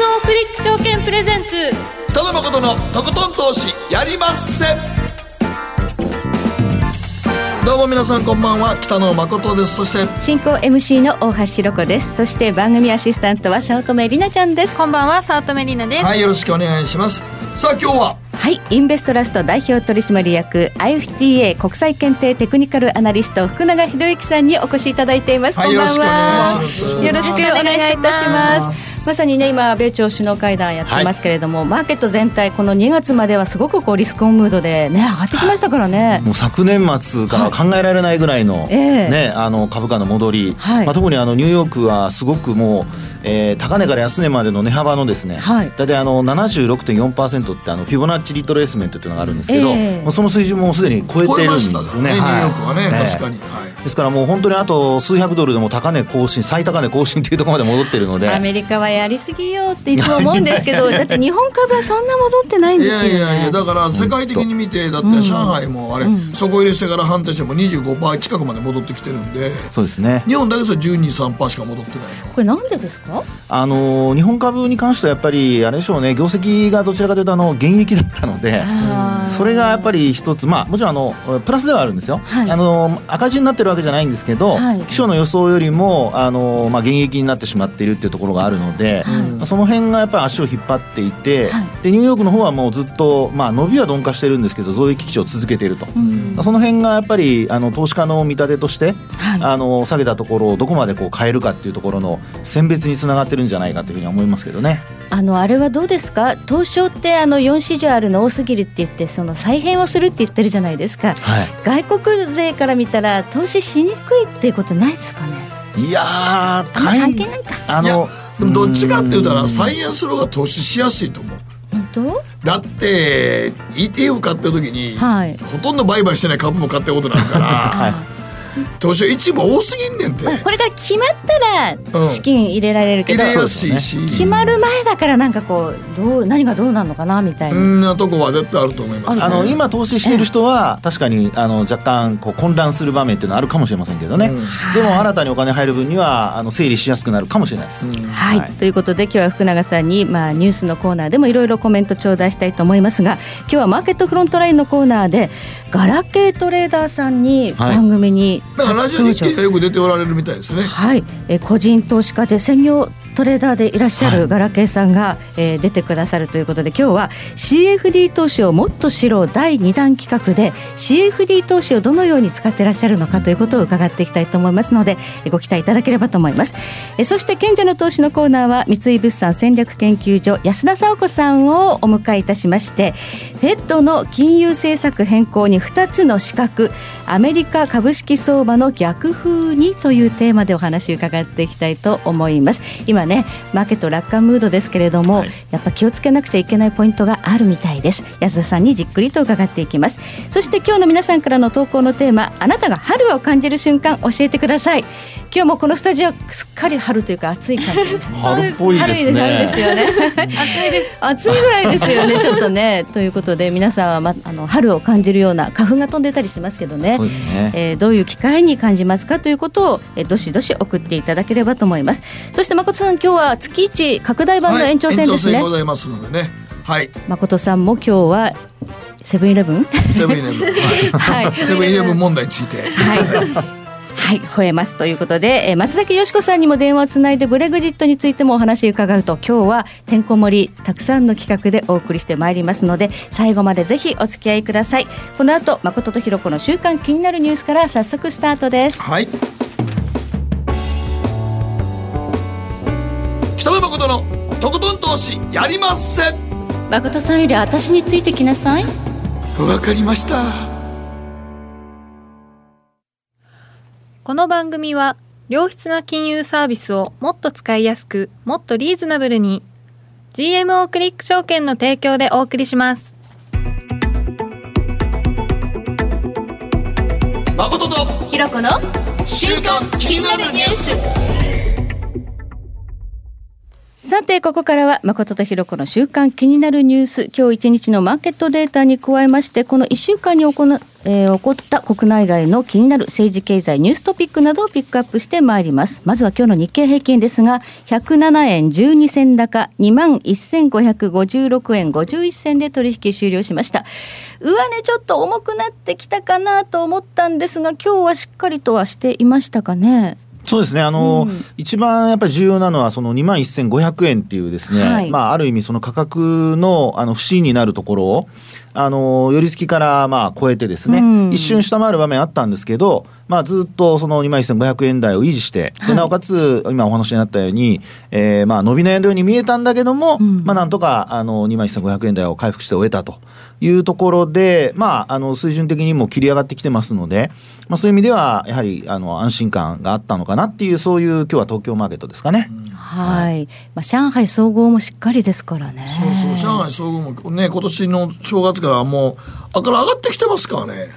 GMO クリック証券プレゼンツ。北野誠のとことん投資やりまっせ。どうも皆さんこんばんは北野誠です。そして進行 MC の大橋ろ子です。そして番組アシスタントは早乙女里奈ちゃんです。こんばんは早乙女里奈です、はいよろしくお願いします。さあ今日ははいインベストラスト代表取締役 IFTA 国際検定テクニカルアナリスト福永博之さんにお越しいただいています、はいこんばんは。よろしくお願いします。よろしくお願いいたします。まさにね今米朝首脳会談やってますけれども、マーケット全体この2月まではすごくこうリスクオンムードでね上がってきましたからね、もう昨年末からは考えられないぐらいの,、ええ。ね、あの株価の戻り、はい。まあ、特にあのニューヨークはすごくもう、えー高値から安値までの値幅のですね、はい。大体あの76.4%ってあのフィボナッチリトレースメントっていうのがあるんですけど、ええ。もうその水準もすでに超えてるんですましたねね。ニューはいヨークはね、ええ確かに、はい。ですからもう本当にあと数百ドルでも高値更新最高値更新というところまで戻ってるので。アメリカはやりすぎよっていつも思うんですけど だって日本株はそんな戻ってないんいですよ。ねやいやいやだから世界的に見てだって上海もあれ、底入れしてから半年でも25%近くまで戻ってきてるんでそうですね。日本だけそれ123%しか戻ってないの。これなんでですか？あの日本株に関してはやっぱりあれでしょうね。業績がどちらかというとあの減益だったのであー。それがやっぱり一つまあもちろんあのプラスではあるんですよ、はい。あの赤字になってるわけじゃないんですけど、はい。気象の予想よりもあの、まあ、減益になってしまっているっていうところがあるので、はい。まあその辺がやっぱり足を引っ張っていて、はい。でニューヨークの方はもうずっと、まあ、伸びは鈍化してるんですけど増益基調を続けていると、その辺がやっぱりあの投資家の見立てとして、はい。あの下げたところをどこまでこう変えるかっていうところの選別につながってるんじゃないかというふうに思いますけどね。あのあれはどうですか？東証ってあの4市場あるの多すぎるって言ってその再編をするって言ってるじゃないですか。はい。外国勢から見たら投資しにくいっていうことないですかね？いや関係ないか。あの、でもどっちかって言ったうんら再現する方が投資しやすいと思う。本当？だって ETF 買った時に、はい。ほとんど売買してない株も買ったことになるから、はい投資は一部多すぎんねんて、まあ、これから決まったうん。ら資金入れられるけど、入れやすいし、決まる前だからなんかこうどう何がどうなるのかなみたいな、んなとこは絶対あると思います、ね、あの今投資している人は確かにあの若干こう混乱する場面っていうのはあるかもしれませんけどね、うん。でも新たにお金入る分にはあの整理しやすくなるかもしれないです、はい、ということで今日は福永さんに、まあ、ニュースのコーナーでもいろいろコメント頂戴したいと思いますが今日はマーケットフロントラインのコーナーでガラケートレーダーさんにはい番組にだからラジオ日記がよく出ておられるみたいですね。はい、えー個人投資家で専業トレーダーでいらっしゃはい。るガラケーさんが、えー出てくださるということで今日は CFD 投資をもっと知ろう第2弾企画で CFD 投資をどのように使っていらっしゃるのかということを伺っていきたいと思いますのでえーご期待いただければと思います。えーそして賢者の投資のコーナーは三井物産戦略研究所安田沙子さんをお迎えいたしましてフェッドの金融政策変更に2つの資格アメリカ株式相場の逆風にというテーマでお話を伺っていきたいと思います。今ねマーケット楽観ムードですけれども、はい。やっぱ気をつけなくちゃいけないポイントがあるみたいです。安田さんにじっくりと伺っていきます。そして今日の皆さんからの投稿のテーマあなたが春を感じる瞬間教えてください。今日もこのスタジオすっかり春というか暑い感じ 春っぽいですね。春ですよね。暑いです。暑いぐらいですよね。ちょっとね。ということで皆さんは、ま、あの春を感じるような花粉が飛んでたりしますけどね。そうですね。えーどういう機会に感じますかということを、えーどしどし送っていただければと思います。そして誠さん今日は月一拡大版の延長戦ですね、はい、ございますのでね。はい。誠さんも今日はセブンイレブン？セブンイレブン。はい。はい。セブンイレブン問題について。はい。はい、吠えますということで、えー松崎よしこさんにも電話をつないでブレグジットについてもお話を伺うと今日はてんこ盛りたくさんの企画でお送りしてまいりますので最後までぜひお付き合いください。この後誠とひろ子の週刊気になるニュースから早速スタートです。はい野誠のとことん投資やりまっせ。誠さんより私についてきなさい。わかりました。この番組は良質な金融サービスをもっと使いやすくもっとリーズナブルに GMO クリック証券の提供でお送りします。誠とひろ子の週刊気になるニュースさてここからは誠とひろ子の週間気になるニュース。今日一日のマーケットデータに加えましてこの1週間に行えー起こった国内外の気になる政治経済ニューストピックなどをピックアップしてまいります。まずは今日の日経平均ですが107円12銭高2万1556円51銭で取引終了しました。上値ちょっと重くなってきたかなと思ったんですが今日はしっかりとはしていましたかね？そうですね、あの、うん。一番やっぱり重要なのは、その2万1500円っていうですね、はい。まあ、ある意味、その価格のあの不振になるところを、あの寄り付きからまあ超えてですね、うん。一瞬下回る場面あったんですけど、まあ、ずっとその2万1500円台を維持して、でなおかつ、今お話になったように、えーまあ伸び悩んだように見えたんだけども、うん。まあ、なんとかあの2万1500円台を回復して終えたというところで、まあ、あの水準的にも切り上がってきてますので、まあ、そういう意味では、やはりあの安心感があったのかなっていう、そういう今日は東京マーケットですかね。はい、まあ、上海総合もしっかりですからね。そうそう上海総合もね今年の正月からもうあから上がってきてますからね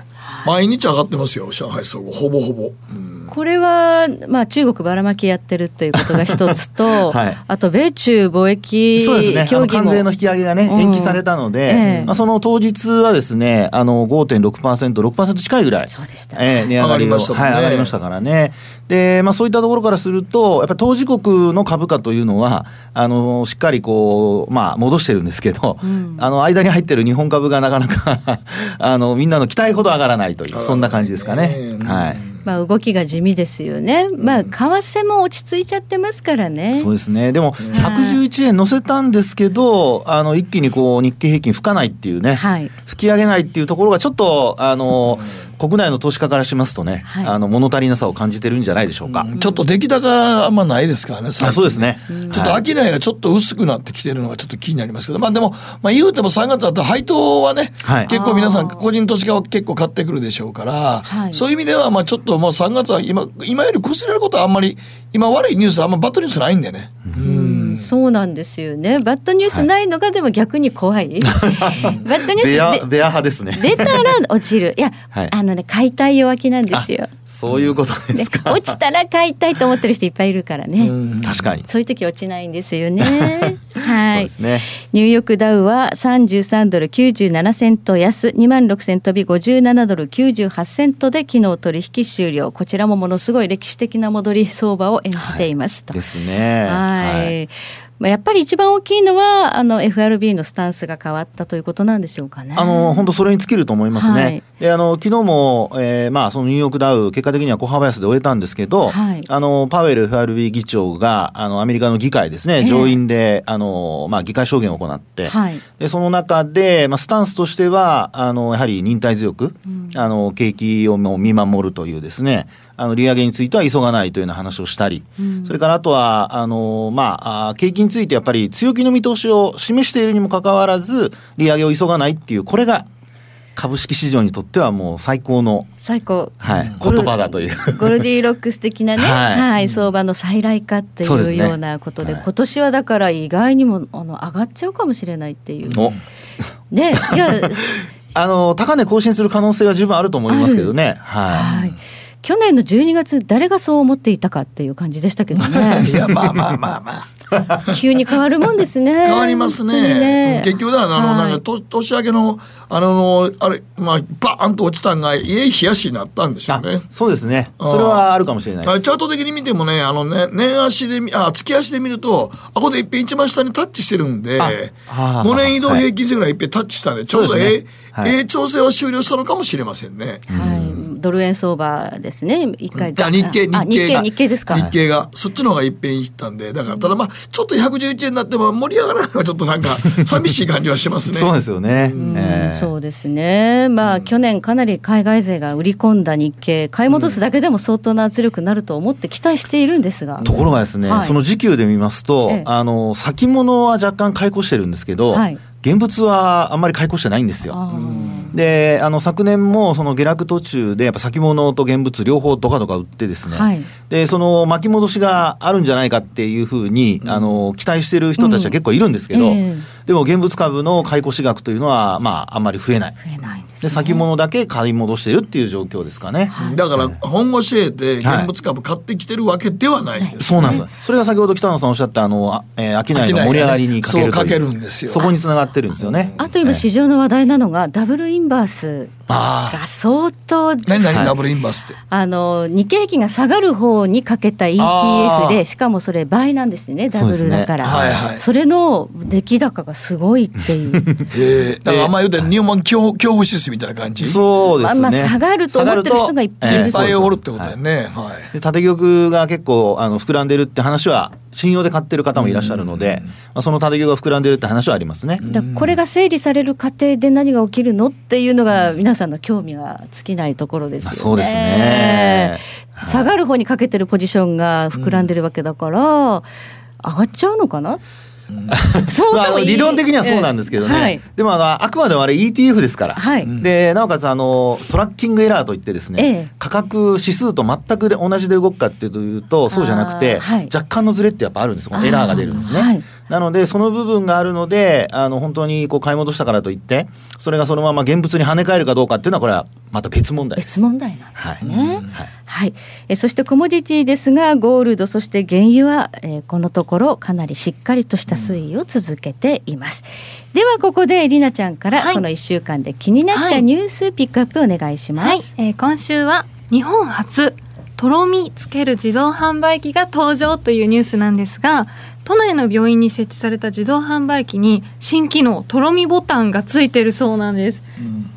毎日上がってますよ上海総合。ほぼほぼ、うんこれは、まあ、中国ばらまきやってるっていうことが一つと、はい。あと米中貿易そうですね。関税の引き上げがね、うん。延期されたので、ええ。まあ、その当日はですね、あの、5.6%、6%近いぐらい。そうでした。ええ値上がりましたはい、上がりましたからね。で、まあ、そういったところからすると、やっぱり当事国の株価というのは、あの、しっかりこう、まあ、戻してるんですけど、んあの、間に入ってる日本株がなかなか、あの、みんなの期待ほど上がらないという、そんな感じですかね。うんはい。まあ、動きが地味ですよね、まあ、為替も落ち着いちゃってますからね。そうですね。でも、111円乗せたんですけど、あの、一気にこう、日経平均吹かないっていうね。はい。吹き上げないっていうところがちょっと、あの、国内の投資家からしますとね、はい。あの、物足りなさを感じてるんじゃないでしょうか。ちょっと出来高あんまないですからねあそうですね。ちょっと商いがちょっと薄くなってきてるのがちょっと気になりますけど、まあでも、まあ言うても3月だったら配当はね、はい。結構皆さん個人投資家は結構買ってくるでしょうから、はい。そういう意味ではまあちょっともう3月は今、今より崩れることはあんまり、今悪いニュースあんまバッドニュースないんでね。うんそうなんですよね。バッドニュースないのがでも逆に怖い。バッドニュベア、ースベア派ですね。で出たら落ちる。いや、はいあのね、買いたい弱気なんですよ。そういうことでですか。落ちたら買いたいと思ってる人いっぱいいるからね。確かに。そういう時落ちないんですよね。はいそうで。すね。ニューヨークダウは33ドル97セント安、2万6千飛び57ドル98セントで昨日取引終了。こちらもものすごい歴史的な戻り相場を演じていますと。ですね。はい。まあやっぱり一番大きいのはあの FRB のスタンスが変わったということなんでしょうかね。あの本当それに尽きると思いますね。はい。であの昨日も、えーまあ、そのニューヨークダウ結果的には小幅安で終えたんですけど、はい。あのパウエル FRB 議長があのアメリカの議会ですね、ええ。上院であの、まあ、議会証言を行って、はい。でその中で、まあ、スタンスとしてはあのやはり忍耐強く、あの景気を見守るというですねあの利上げについては急がないというような話をしたり、それからあとはあの、まあ、あ景気についてやっぱり強気の見通しを示しているにもかかわらず利上げを急がないっていうこれが株式市場にとってはもう最高の、最高。はい、言葉だという。ゴルディロックス的なね、は、はいい相場の再来化っていうようなことで、はい今年はだから意外にもあの上がっちゃうかもしれないっていう。おね、いや、あの高値更新する可能性は十分あると思いますけどね。はいはい。去年の12月誰がそう思っていたかっていう感じでしたけどね いや、まあまあまあまあ。急に変わるもんですね変わります本当にね。結局だ、あの、はいなんか、と年明けの、あの、あれ、まあ、バーンと落ちたんが、家冷やしになったんですよあね。そうですね。うんそれはあるかもしれないチャート的に見てもね、あのね、年足で見、あ、月足で見ると、あ、ここで一遍一番下にタッチしてるんで、ああ5年移動平均線ぐらい一遍タッチしたんで、ちょうどえはい。ええ調整は終了したのかもしれませんね。はい、ドル円相場ですね。一回。あ日経、日経。日経ですか。日経が。そっちの方が一遍いったんで、だから、ただまあ、ちょっと111円になっても盛り上がらないのはちょっとなんか、寂しい感じはしますね。そうですよね。ええ。そうですね、まあ、去年、かなり海外勢が売り込んだ日経、買い戻すだけでも相当な圧力になると思って期待しているんですが、ところがですね、はい。その時給で見ますと、ええ。あの先物は若干買い越してるんですけど、はい現物はあんまり買い越してないんですよ。であの昨年もその下落途中でやっぱ先物と現物両方ドカドカ売ってですね、はい。でその巻き戻しがあるんじゃないかっていうふうに、あの期待してる人たちは結構いるんですけど、うんえ。でも現物株の買い越し額というのはまああんまり増えない。増えないんです、ね、で先物だけ買い戻してるっていう状況ですかね。だから、本腰得て現物株買ってきてるわけではないんです、そうなんです。それが先ほど北野さんおっしゃったあの、あえー、商いの盛り上がりにかけるという。そうかけるんですよ。そこにつながってるんですよね。あと今、市場の話題なのが、ダブルインバースが相当何何、はい。ダブルインバースって？あの日経平均が下がる方にかけた ETF でしかもそれ倍なんですよねダブルだから。ねはいはい。それの出来高がすごいっていう。えー、だからあんま言うて日本恐怖恐怖指数みたいな感じ？そうですね。まあまあ下がると思ってる人がいっぱいいるいっぱいおるってことだよね。はい、で縦玉が結構あの膨らんでるって話は信用で買ってる方もいらっしゃるので、まあ、その縦玉が膨らんでるって話はありますね。これが整理される過程で何が起きるのっていうのが皆さんの興味が尽きないところですよね。そうですね。下がる方にかけてるポジションが膨らんでるわけだから、上がっちゃうのかな、そ うまあ理論的にはそうなんですけどね、はい。でもあのあくまでもあれ ETF ですから、はい。でなおかつあのトラッキングエラーといってですね、ええ。価格指数と全くで同じで動くかっていうとそうじゃなくて、はい。若干のズレってやっぱあるんです。このエラーが出るんですね。なのでその部分があるのであの本当にこう買い戻したからといってそれがそのまま現物に跳ね返るかどうかっていうのはこれはまた別問題です。別問題なんですね。はい。はい、えそしてコモディティですがゴールドそして原油は、えーこのところかなりしっかりとした推移を続けています、ではここでりなちゃんから、はい。この1週間で気になったニュースピックアップお願いします、はい、えー今週は日本初とろみつける自動販売機が登場というニュースなんですが都内の病院に設置された自動販売機に新機能とろみボタンがついてるそうなんです。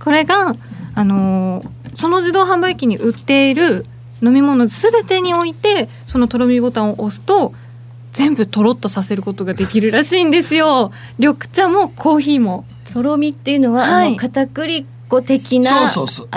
これがあのーその自動販売機に売っている飲み物すべてにおいてそのとろみボタンを押すと全部とろっとさせることができるらしいんですよ。緑茶もコーヒーも。とろみっていうのは、はいあの片栗粉的なそうそうそう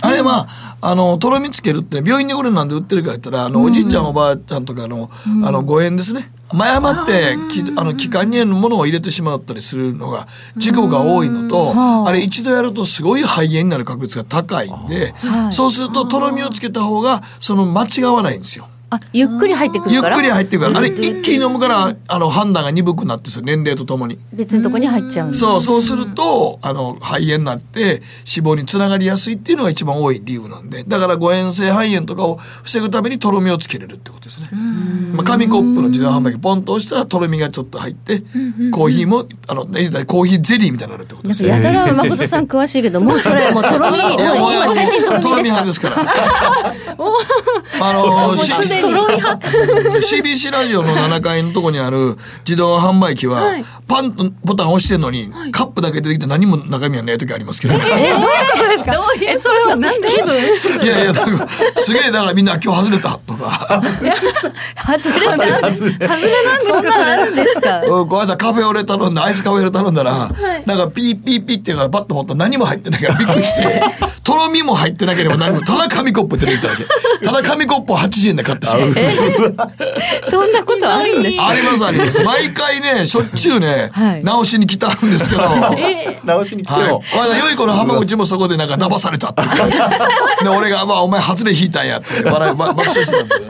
あれは、あの、とろみつけるって、病院でこれなんで売ってるか言ったら、あの、おじいちゃんおばあちゃんとかの、あの、誤嚥ですね。誤って、きあの、気管にものを入れてしまったりするのが、事故が多いのと、あ。れ一度やるとすごい肺炎になる確率が高いんで、そうすると、とろみをつけた方が、その、間違わないんですよ。あゆっくり入ってくゆっるから？くり入ってくるあれ一気に飲むから、あの、判断が鈍くなってする、年齢とともに。別のとこに入っちゃうんだ。そう、そうすると、あの、肺炎になって、死亡につながりやすいっていうのが一番多い理由なんで、だから誤嚥性肺炎とかを防ぐためにとろみをつけれるってことですね。まあ、紙コップの自動販売機ポンと押したらとろみがちょっと入って、コーヒーも、あの、ねコーヒーゼリーみたいになるってことなんかですね。やたら誠さん詳しいけど もうそれもうとろみもういやもう今最近とろみですか派ですから。あの、しすでに CBC ラジオの7階のとこにある自動販売機は、パンとボタン押してんのに、カップだけ出てきて何も中身はない時ありますけど。ね。えどういうことですか？どういうそれはなんで？気分？いやいや、すげえ、だからみんな今日外れたとか、外れなんです外れなんですか？そんなんあるんですか？うんこの間カフェオレ頼んだ、アイスカフェオレ頼んだら、なんかピーピーピーって言うからパッと持ったら何も入ってないからびっくりして、とろみも入ってなければ何も、ただ紙コップって出てきただけ。ただ紙コップを80円で買って。そんなことあるんですか？ありますあります。毎回ね、しょっちゅうね、はい直しに来たんですけど、はい。直しに来てこよ。の間、良い子の浜口もそこでなんか騙されたって。で、俺が、まあ、お前、外れ引いたんやって、笑い、ま爆笑してたんですよ。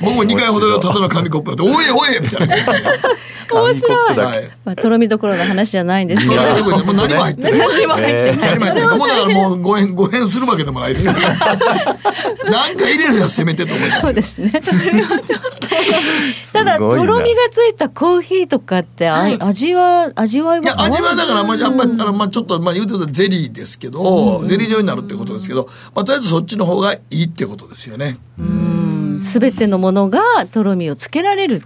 僕も2回ほどただの紙コップだって、おいおいみたいな。面白い。はい。まあとろみどころの話じゃないんですけど。何も入ってない。何も入ってない。何もうだからもうご縁、ご縁するわけでもないです。なんか入れるのはせめてと思いますそうけど。ですね。ただとろみがついたコーヒーとかって、あ味は味わいはいや味はだからまあやっぱりあのまあちょっとまあ言うてたらゼリーですけど、ゼリー状になるってことですけど、まあとりあえずそっちの方がいいってことですよね。すべてのものがとろみをつけられる、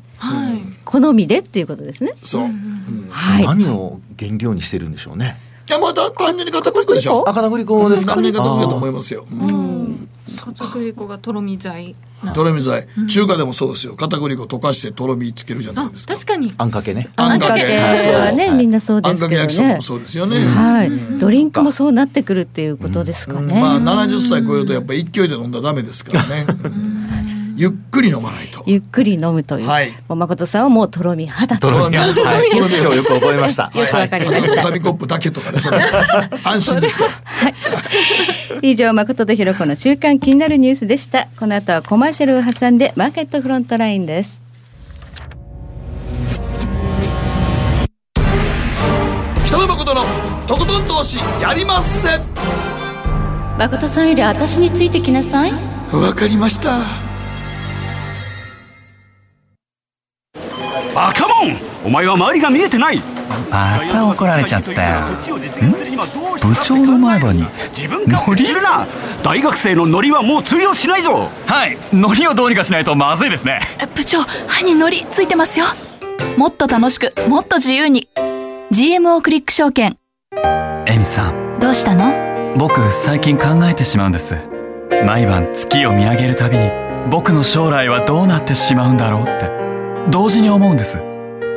好みでっていうことですねそう。うんはい何を原料にしてるんでしょうね。いやまた単純に片栗粉でしょ。あ片栗粉ですか？単純に片栗粉だと思あいますよ。うん片栗粉がとろみ剤なとろみ剤、中華でもそうですよ。片栗粉溶かしてとろみつけるじゃないあですか。確かにーあんかけね。あんかけはね、みんなそうであんかけすけどね焼きそばもそうですよね。はい、ドリンクもそうなってくるっていうことですかね、まあ70歳超えるとやっぱり勢いで飲んだらダメですからね。うんゆっくり飲まないと。ゆっくり飲むという、はい。もう誠さんはもうとろみ派だと。とろみ。はい。とろみ今日よく覚えました。よくわかりました、紙コップだけとかね、そんな 安心ですから。以上誠とひろ子の週間気になるニュースでした。この後はコマーシャルを挟んでマーケットフロントラインです。北野誠のとことん投資やりまっせ。誠さんより私についてきなさい。わかりましたバカモン。お前は周りが見えてない。また怒られちゃったよ。部長の前歯に自分勝手するな。大学生のノリはもう通用しないぞ。はい。ノリをどうにかしないとまずいですね。部長歯にノリついてますよ。もっと楽しくもっと自由に。GMO クリック証券。エミさん。どうしたの？僕最近考えてしまうんです。毎晩月を見上げるたびに僕の将来はどうなってしまうんだろうって同時に思うんです。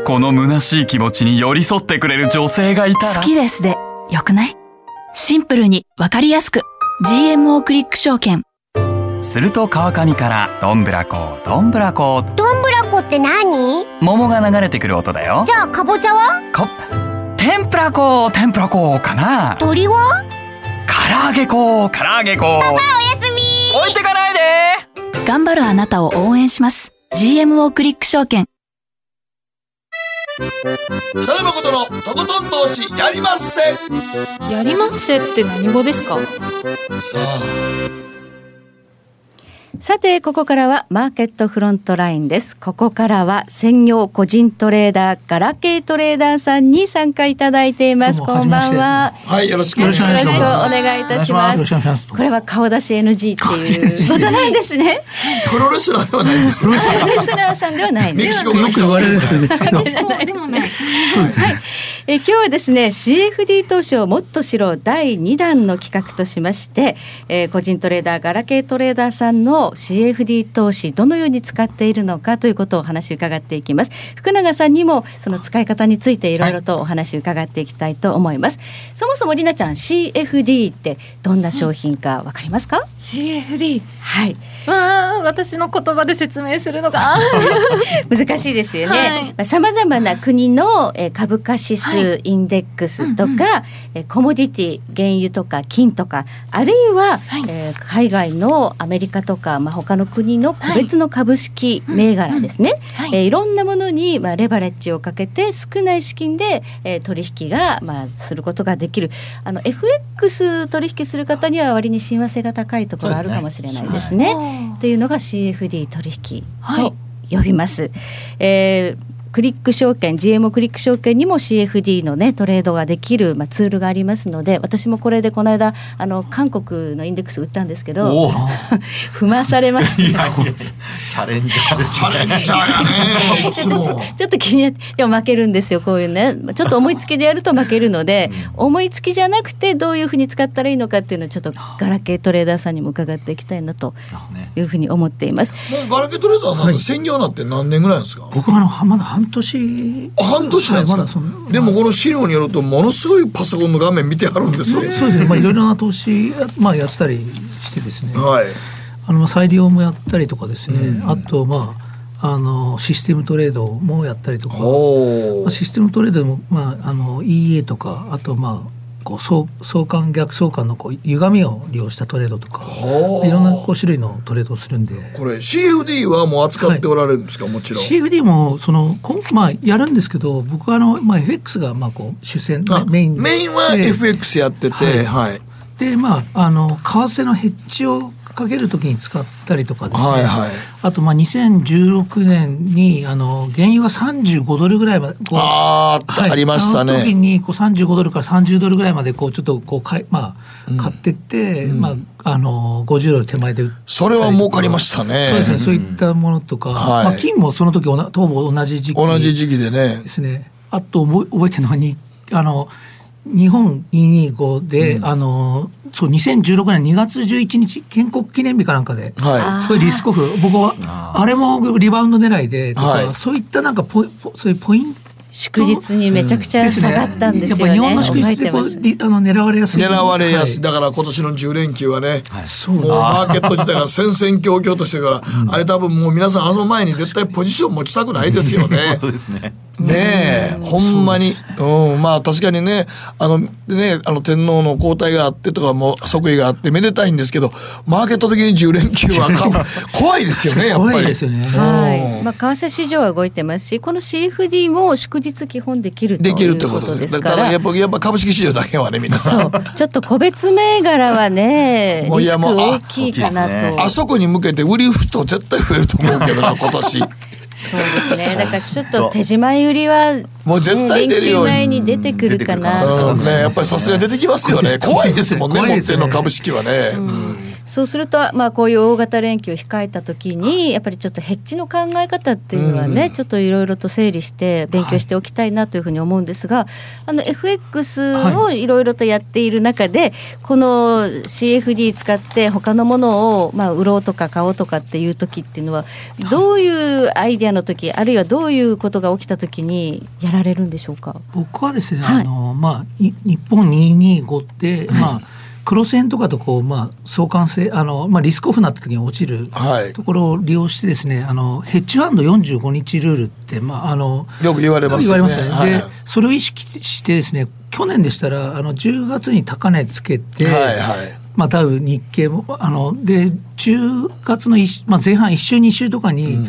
この虚しい気持ちに寄り添ってくれる女性がいたら。好きですでよくない？シンプルにわかりやすく。GMO クリック証券。すると川上からどんぶらこどんぶらこ。どんぶらこって何？桃が流れてくる音だよ。じゃあかぼちゃは？こ天ぷらこ天ぷらこかな。鳥は？唐揚げこ唐揚げこ。パパおやすみ置いてかないで。頑張るあなたを応援します GMO クリック証券。北野誠のとことん投資やりまっせやりまっせって何語ですかさあさて、ここからはマーケットフロントラインです。ここからは専業個人トレーダー、ガラケートレーダーさんに参加いただいています。こんばんは。はいよろしくおよ願いします願いいたしますす。これは顔出し NG っていう ことなんですね。プロレスラーではないんですよ レスラーさんではないんメキ。シコよく言われるんですけどでもねそうですねえ今日はですね CFD 投資をもっと知ろう第2弾の企画としまして、えー個人トレーダーガラケートレーダーさんの CFD 投資どのように使っているのかということをお話を伺っていきます。福永さんにもその使い方についていろいろとお話を伺っていきたいと思います、そもそもりなちゃん CFD ってどんな商品かわかりますか、CFD はいわあ私の言葉で説明するのが。難しいですよはい。ね。さまざ、まな国のえー株価指数、インデックスとか、えーコモディティ原油とか金とかあるいは、はい。えー海外のアメリカとか、まあ、他の国の個別の株式銘柄ですね、はい。えーいろんなものに、まあ、レバレッジをかけて少ない資金で、えー取引が、まあ、することができる。あの FX 取引する方には割に親和性が高いところあるかもしれないですね。っていうのが CFD 取引と呼びます。えークリック証券 GMO クリック証券にも CFD のねトレードができる、まあ、ツールがありますので私もこれでこの間あの韓国のインデックス売ったんですけど 踏まされました。チャレンジャーですチャレンジャーやね。ちょっと気になってでも負けるんですよこういうね。ちょっと思いつきでやると負けるので、思いつきじゃなくてどういうふうに使ったらいいのかっていうのをちょっとガラケートレーダーさんにも伺っていきたいなというふうに思っています。もうガラケートレーザーさんって専業になって何年ぐらいですか、僕はあのはまだ半年。あ半年なんですか、はいまだでもこの資料によるとものすごいパソコンの画面見てあるんですよ、そうです。ねまあいろいろな投資まあやってたりしてですね。はい。あのまあ裁量もやったりとかですね、あとまああのシステムトレードもやったりとか、おまあシステムトレードでも、まあ、あの EA とかあとまあこう相相関逆相関のこう歪みを利用したトレードとかいろんなこう種類のトレードをするんで。これ CFD はもう扱っておられるんですか、もちろん。CFD もそのこんまあやるんですけど僕はあの、まあ、FX がまあこう主戦あメインで。メインはで FX やっててはい、でまああの為替のヘッジをかけるときに使ったりとかですね、はいはい。あとまあ2016年にあの原油が35ドルぐらいまであーありましたね。あの時にこう35ドルから30ドルぐらいまでこうちょっとこうかい、まあ、買ってって、まあ、あの50ドル手前でそれは儲かりましたね。そうですね、そういったものとか、はいまあ、金もその時おなほぼ同じ時期同じ時期でね。ですね。あと覚え覚えてるのはにあの日本225で、あのそう2016年2月11日建国記念日かなんかで、はすごいリスクオフ僕はあれもリバウンド狙いでとか、はい。そういったなんかポイポそういうポイント祝日にめちゃくちゃ下がったんですよね。やっぱ日本の祝日ってこうあの狙われやすい。狙われやすい、はだから今年の10連休はね、そうもうマーケット自体が戦々恐々としてるから、あれ多分もう皆さんあの前に絶対ポジション持ちたくないですよね。そうですねねえ、ほんまに。うん、まあ確かにね、あの、ね、あの天皇の交代があってとかも即位があってめでたいんですけど、マーケット的に10連休はか 怖いですよね、やっぱり。怖いですよね。はい、まあ、為替市場は動いてますし、この CFD も祝日基本できるとできるっていうこことで。すすから。だからやっぱやっぱ株式市場だけはね、皆さん。そう、ちょっと個別銘柄はね、もういリスクやもうあ大きいかなと。あそこに向けて売りフト絶対増えると思うけどな、今年。そうですね。だからちょっと手締まい売りはもう絶対出るように前に出てくるかな。うん。ね、やっぱりさすがに出てきますよね。怖いですもんね、持ってるの株式はね。そうすると、まあ、こういう大型連休を控えた時にやっぱりちょっとヘッジの考え方っていうのはね、ちょっといろいろと整理して勉強しておきたいなというふうに思うんですが、あの FX をいろいろとやっている中で、この CFD 使って他のものを、まあ、売ろうとか買おうとかっていう時っていうのはどういうアイデアの時あるいはどういうことが起きた時にやられるんでしょうか？僕はですね、はいあのまあい日本225って、まあ黒線とかとこうまあ相関性あのまあリスクオフになった時に落ちるはいところを利用してですね、あのヘッジファンド45日ルールってまああのよく言われますよね。よね。はいでそれを意識してですね、去年でしたらあの10月に高値つけて。はいはい。まあ、ダウ日経もあので10月の一、まあ、前半1週2週とかに、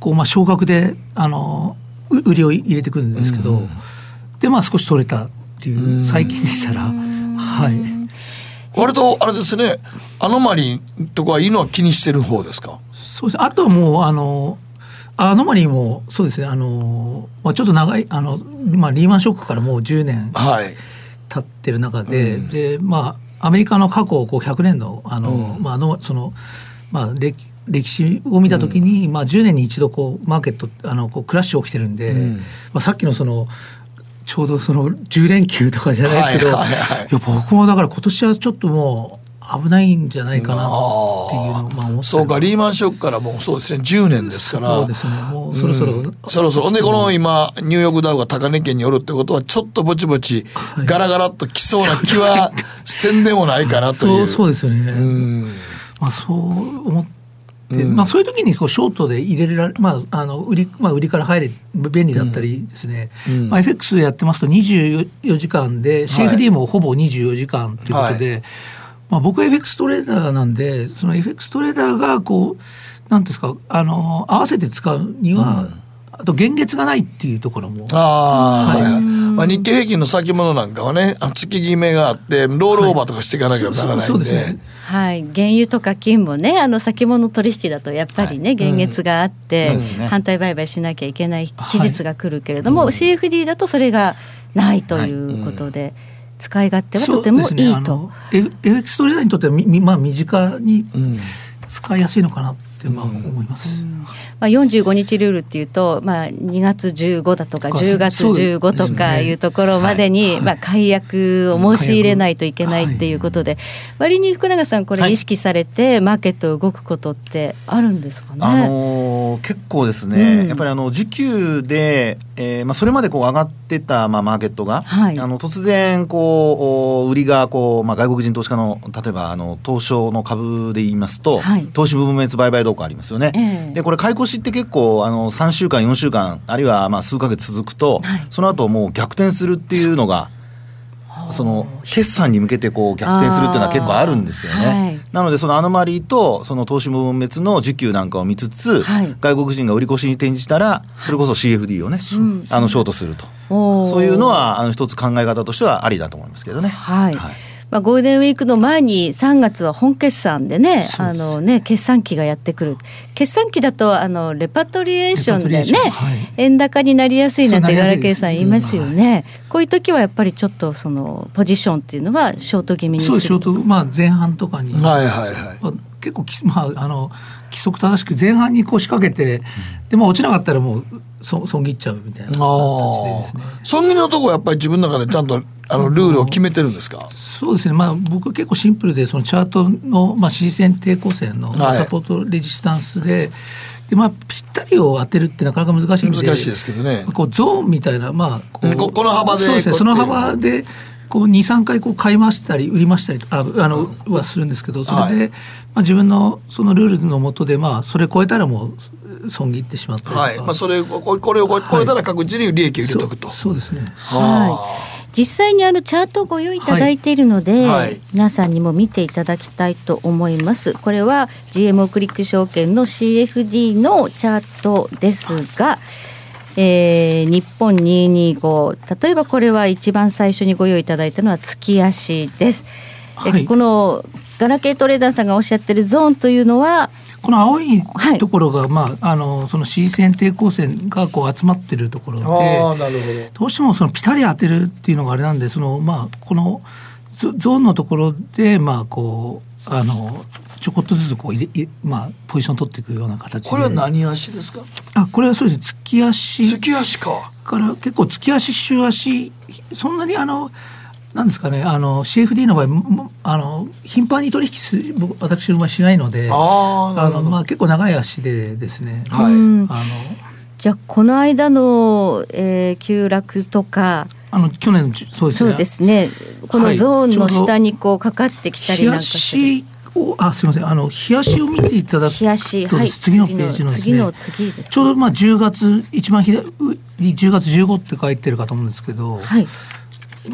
こうまあ少額であのう売りを入れてくるんですけど、でまあ少し取れたっていう最近でしたら、はい。割とあれですね、アノマリーとかいうのは気にしてる方ですか？そうです。あとはもうあのアノマリーもそうですねあの、まあ、ちょっと長いあの、まあ、リーマンショックからもう10年はい。経ってる中で、でまあアメリカの過去こう100年のあの、まああのそのまあ歴歴史を見たときに、まあ10年に一度こうマーケットあのこうクラッシュ起きてるんで、まあさっきのそのちょうどその10連休とかじゃないですけど、はいはいはい。いや僕もだから今年はちょっともう危ないんじゃないかなっていうのをまあそうか、リーマンショックからもうそうですね、10年ですから。そうですね。もうそろそろ、うんそろ。そろ。で、この今、ニューヨークダウが高値圏によるってことは、ちょっとぼちぼち、ガラガラっときそうな気はせんでもないかなといそうう。そうですよね。うん。まあそう思って、まあそういう時にこうショートで入れられ、まああの売りまあ売りから入れ便利だったりですね。まあ FX やってますと24時間で CFD もほぼ24時間ということで、まあ僕は FX トレーダーなんで、その FX トレーダーがこうなんていうんですかあの合わせて使うには、あと現月がないっていうところも。ああ、はいはい。まあ、日経平均の先物なんかはね、あ月決めがあって、ロールオーバーとかしていかなければならないんで。そうですね。。はい、原油とか金もねあの先物取引だとやっぱりね、現月があって、そうですね。反対売買しなきゃいけない期日が来るけれども、CFD だとそれがないということで、使い勝手はとてもそうですね。いいと。あの F- FX トレーダーにとってはみみまあ身近に使いやすいのかなってまあ思います。まあ、45日ルールっていうと、まあ、2月15だとかとか。10月そうです15とかね。いうところまでに、まあ、解約を申し入れないといけないっていうことで、割に福永さんこれ意識されてマーケット動くことってあるんですかね、あのー結構ですね、うん。やっぱりあの需給で、えーまあ、それまでこう上がってた、まあ、マーケットが、はい。あの突然こうお売りがこう、まあ、外国人投資家の例えばあの東証の株で言いますと、はい。投資部分別売買ありますよね。ええ。でこれ買い越しって結構あの3週間4週間あるいはまあ数ヶ月続くと、はい。その後もう逆転するっていうのが。その決算に向けてこう逆転するっていうのは結構あるんですよね。なのでそのアノマリーとその投資部分別の需給なんかを見つつ、はい。外国人が売り越しに転じたらそれこそ CFD をね、うんあのショートすると、そういうのはあの一つ考え方としてはありだと思いますけどね。はい、はいまあ、ゴールデンウィークの前に3月は本決算でねあのね決算期がやってくる。決算期だとあのレパトリエーションでねはい。円高になりやすいなんてガラケさん言いますよね、こういう時はやっぱりちょっとそのポジションっていうのはショート気味にする。そうショートまあ前半とかに、はいはいはい。まあ、結構き、まあ、あの規則正しく前半にこう仕掛けて、でも落ちなかったらもうそ損切っちゃうみたいな形でですね。損切りのとこはやっぱり自分の中でちゃんとあのルールを決めてるんですか？そうですね、まあ、僕結構シンプルでそのチャートの、まあ、支持線抵抗線のサポートレジスタンスで,、でまあ、ぴったりを当てるってなかなか難しいんで難しいですけどね。こうゾーンみたいな、まあ、こうんここの幅でそうですね。その幅でこう23回こう買いましたり売りましたりああのはするんですけどそれで、はい。まあ、自分のそのルールのもとで、まあ、それ超えたらもう損切ってしまったりとか、はい。まあそれここれを超えたら確実に利益を入れとくと。そうそうですね。はい、実際にあのチャートをご用意いただいているので、はい。はい皆さんにも見ていただきたいと思います。これは GMO クリック証券の CFD のチャートですが、えー日本225例えばこれは一番最初にご用意いただいたのは月足です、ではい。このガラケートレーダーさんがおっしゃってるゾーンというのはこの青いところが、まあ、あのその C 線抵抗線がこう集まってるところでああなるほどうしてもそのピタリ当てるっていうのがあれなんでその、まあ、このゾゾーンのところで、まあ、こうあのちょこっとずつこう入れ、まあ、ポジション取っていくような形で。これは何足ですか？あこれはそうです。月足。月足か。から結構月足週足そんなにあのなんですかね。あの CFD の場合あの頻繁に取引す私の場合しないので。ああの、まあ、結構長い足でですね、はい、あの。じゃあこの間の、えー、急落とか。あの去年そうですね。そうですね。このゾーンの下にこうかかってきたりなんかして。をあすみません。あの冷やしを見ていただくと、はい、次のページのですね。ちょうどまあ10月一番左10月15って書いてるかと思うんですけど、はい、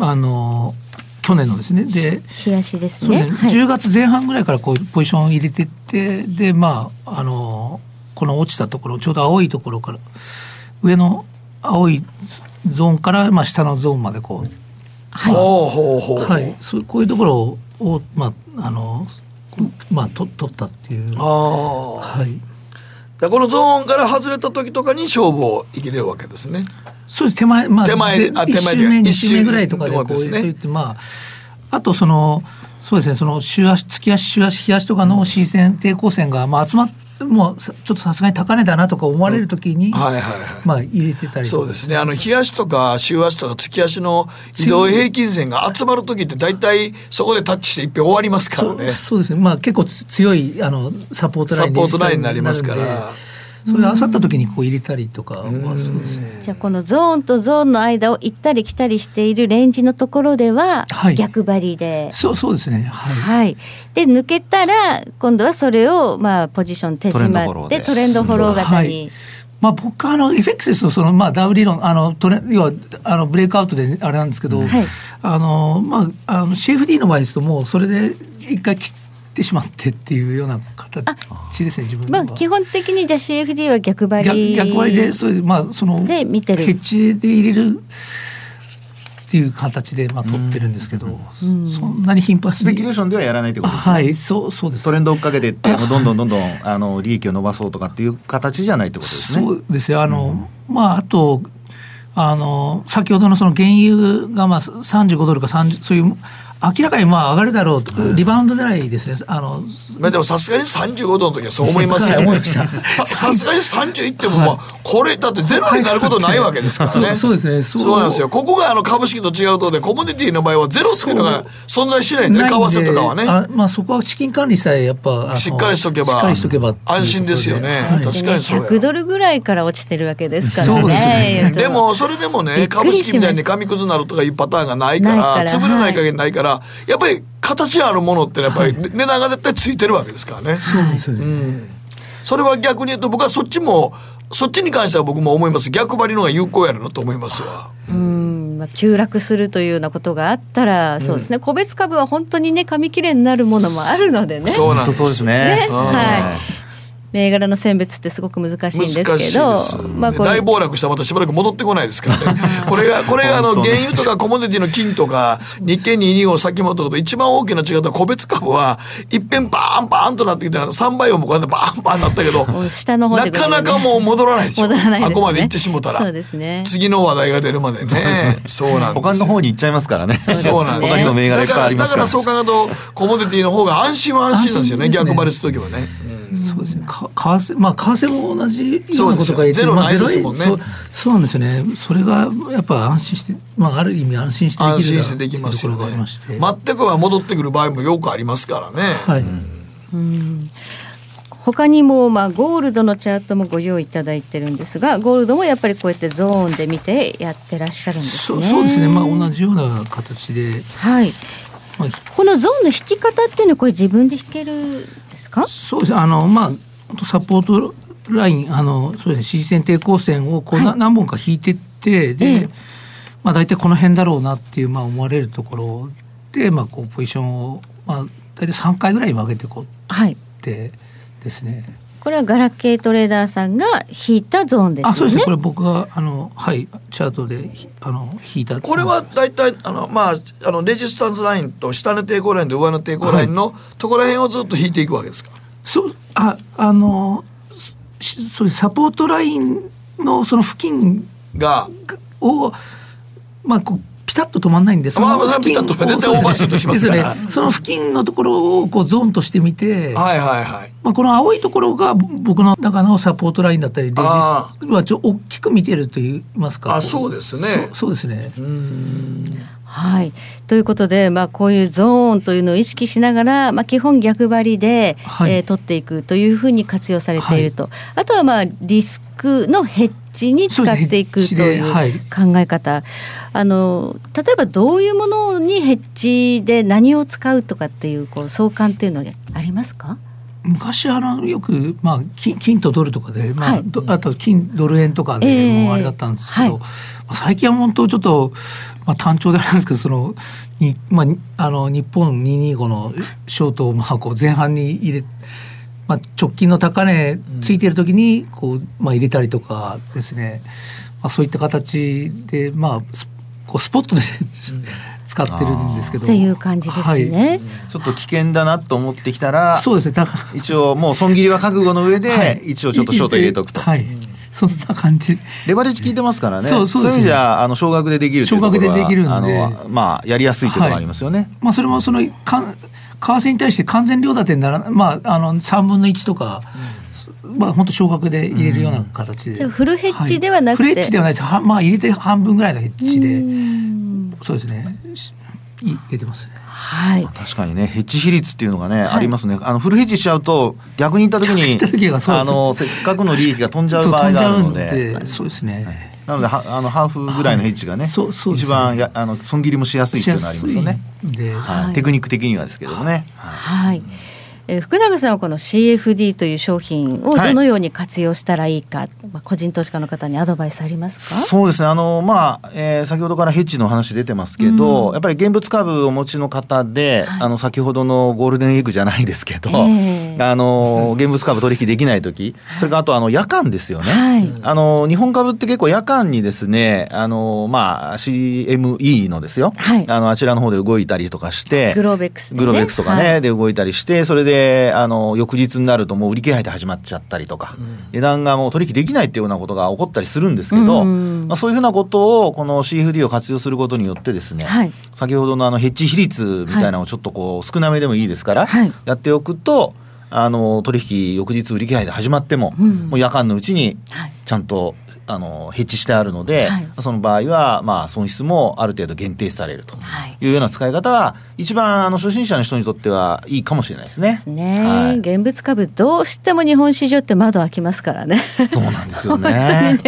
あの去年のですねで冷やしですねね、はい、10月前半ぐらいからこうポジションを入れてってでまああのこの落ちたところちょうど青いところから上の青いゾーンから、まあ、下のゾーンまでこうはい、はい、そうこういうところを、まああのまあ、と取ったっていう。あはい、だこのゾーンから外れた時とかに勝負を生きれるわけですね。そうです。手前、まあ、手前あ手前で。1周目ぐらいとかでこう言って、まああとそのそうですねその週足月足週足日足とかの C 線抵抗線が、まあ、集まってもうちょっとさすがに高値だなとか思われるときに、はいはいはい、まあ入れてたりそうですね。あの日足とか週足とか月足の移動平均線が集まる時って大体そこでタッチして一遍終わりますからね。そうですね。まあ結構強いあのサポートラインになりますから。それあさった時にこう入れたりとか、まあそうですね、じゃあこのゾーンとゾーンの間を行ったり来たりしているレンジのところでは逆張りで、はい、そうそうですね。はい、はい、で抜けたら今度はそれをまあポジション手締まってトレンドフォロー型に。まあ、僕はあの FX のそのまあダウ理論あのトレ要はあのブレイクアウトであれなんですけど、はい、あのまああの CFD の場合ですともうそれで一回切ってしまってっていうような形ですね自分まあ基本的にじゃあ CFD は逆張り逆張りでそれまあそので見てるヘッジで入れるっていう形でまあ取ってるんですけど、うん、そんなに頻発スペキュレーションではやらないということですね。はい、そうそうです。トレンド追っかけてって どんどんどんどんあの利益を伸ばそうとかっていう形じゃないってことですね。そうですよ。あの、うん、まああとあの先ほどのその原油がまあ35ドルか30そういう明らかにまあ上がるだろうと、リバウンド狙いですね。あのまあでもさすがに35度の時はそう思いますよ。さすがに30いっても、まあ、これだってゼロになることないわけですからね。そうですね。そうなんですよ。ここがあの株式と違うとで、コモディティの場合はゼロっていうのが存在しないんでね、為替とかはね。あまあそこは資金管理さえやっぱしっかりしとけば、しっかりしとけば安心ですよね。はい、確かにそう100ドルぐらいから落ちてるわけですからね。でもそれでもね、株式みたいに紙くずなるとかいうパターンがないから、潰れない限りないから、やっぱり形あるものってやっぱり値段が絶対ついてるわけですからね。そうですね、うん、それは逆に言うと僕はそっちもそっちに関しては僕も思います。逆張りのが有効やるなと思いますわ。うん。まあ、急落するというようなことがあったら、そうですね。個別株は本当にね紙切れになるものもあるのでね。そうなんそうですね。ね。はい銘柄の選別ってすごく難しいんですけど、まあ、大暴落したらまたしばらく戻ってこないですからね。これがこれがあの原油とかコモディティの金とか日経225先物とかと一番大きな違いは個別株はいっぺんバーンバーンとなってきて3倍をもこうやってバーンバーンなったけど下の方なかなかもう戻らないでしょ？戻らない、ね、あこまで行ってしもたら。そうですね。次の話題が出るまでね。そうなん他の方に行っちゃいますからね。そうなんです他にも銘柄いっぱいありますから。だからそう考えるとコモディティの方が安心は安心なんですよね。逆張りする時はね。そうですね。か為替まあ為替も同じようなことが言ってゼロないですもんね、そうそうなんですよね。それがやっぱ安心してまあある意味安心してできる安心してできますよね。全くは戻ってくる場合もよくありますからね。はい。うん他にも、まあ、ゴールドのチャートもご用意いただいてるんですがゴールドもやっぱりこうやってゾーンで見てやってらっしゃるんですね。そうですね、まあ、同じような形で、はい、まあ、このゾーンの引き方っていうのはこれ自分で引けるですか？そうですあのまあサポートラインあのそうですね C 線抵抗線をこう、はい、何本か引いてってで、ええ、まあ大体この辺だろうなっていうまあ思われるところでまあこうポジションをまあ大体3回ぐらいに分けてこうはいでですね。これはガラケートレーダーさんが引いたゾーンですね。あ、そうですね。これ僕があのはいチャートであの引いた。これは大体あのまああのレジスタンスラインと下の抵抗ラインと上の抵抗ラインのところら辺をずっと引いていくわけですか。そうああのしそうサポートラインのその付近がをまあこうピタッと止まんないんでそまあまあの付近ピタッと絶対オーバーシュートしますね。その付近のところをこうゾーンとしてみて、はいはいはい。まあ、この青いところがぼ僕の中のサポートラインだったりレジスあはちょ大きく見てると言いますか。あそうですね。そうそうですねはい、ということで、まあ、こういうゾーンというのを意識しながら、まあ、基本逆張りで、はい。えー取っていくというふうに活用されていると、あとは、まあ、リスクのヘッジに使っていくという考え方、あの例えばどういうものにヘッジで何を使うとかっていうこう相関っていうのはありますか？昔あのよく、まあ、金金とドルとかで、まあはい。どあと金ドル円とかでええもうあれだったんですけど、はい。まあ最近は本当ちょっと、まあ、単調であれなんですけどそのに、まあ、にあの日本225のショートをまあこう前半に入れまあ、直近の高値ついてる時にこう、まあ、入れたりとかですね、まあ、そういった形で、まあ、スこうスポットで 使ってるんですけど。っていう感じですはい。ね。ちょっと危険だなと思ってきたらそうですね。だか一応もう損切りは覚悟の上で、はい。一応ちょっとショート入れとくと、はいそんな感じ。レバレッジ効いてますからね。そうそうですね。いう意味じゃあの少額でできるっていうところは少額でできるんで。あのまあやりやすいっていうところがありますよね、まあ、それもそのかん為替に対して完全両立てにならまああの3分の1とか、まあ本当少額で入れるような形で、じゃあフルヘッジではなくて。い。フルヘッジではないです。はまあ入れて半分ぐらいのヘッジで。そうですね。しい入れてます。ねはい。確かにねヘッジ比率っていうのがね、ありますね。あのフルヘッジしちゃうと逆に言った時に あのせっかくの利益が飛んじゃう場合があるので。でそうですね、なのではあのハーフぐらいのヘッジがね、そうそうですね。一番やあの損切りもしやすいっていうのがありますよね。はい。テクニック的にはですけどもね。はい。はい。えー福永さんはこの CFD という商品をどのように活用したらいいか、まあ、個人投資家の方にアドバイスありますか？そうですね。あの、まあえー先ほどからヘッジの話出てますけど、やっぱり現物株をお持ちの方で、あの先ほどのゴールデンウィークじゃないですけど、ええ。あの現物株取引できない時それからあとあの夜間ですよね、はい。あの日本株って結構夜間にですねあの、まあ、CME のですよ、はい。あのあちらの方で動いたりとかしてグローベックスでね。グローベックスとかね、はい。で動いたりしてそれであの翌日になるともう売り切れ入って始まっちゃったりとか、値段がもう取引できないっていうようなことが起こったりするんですけど、うんまあ、そういうふうなことをこの CFD を活用することによってですね、はい。先ほどのあのヘッジ比率みたいなのをちょっとこう少なめでもいいですから、はい。やっておくとあの取引翌日売り切れ入って始まっても、もう夜間のうちにはい。ちゃんとあのヘッジしてあるので、はいその場合はまあ損失もある程度限定されるというような使い方は一番あの初心者の人にとってはいいかもしれないですね。ですね、はい現物株どうしても日本市場って窓開きますからね。そうなんですよね。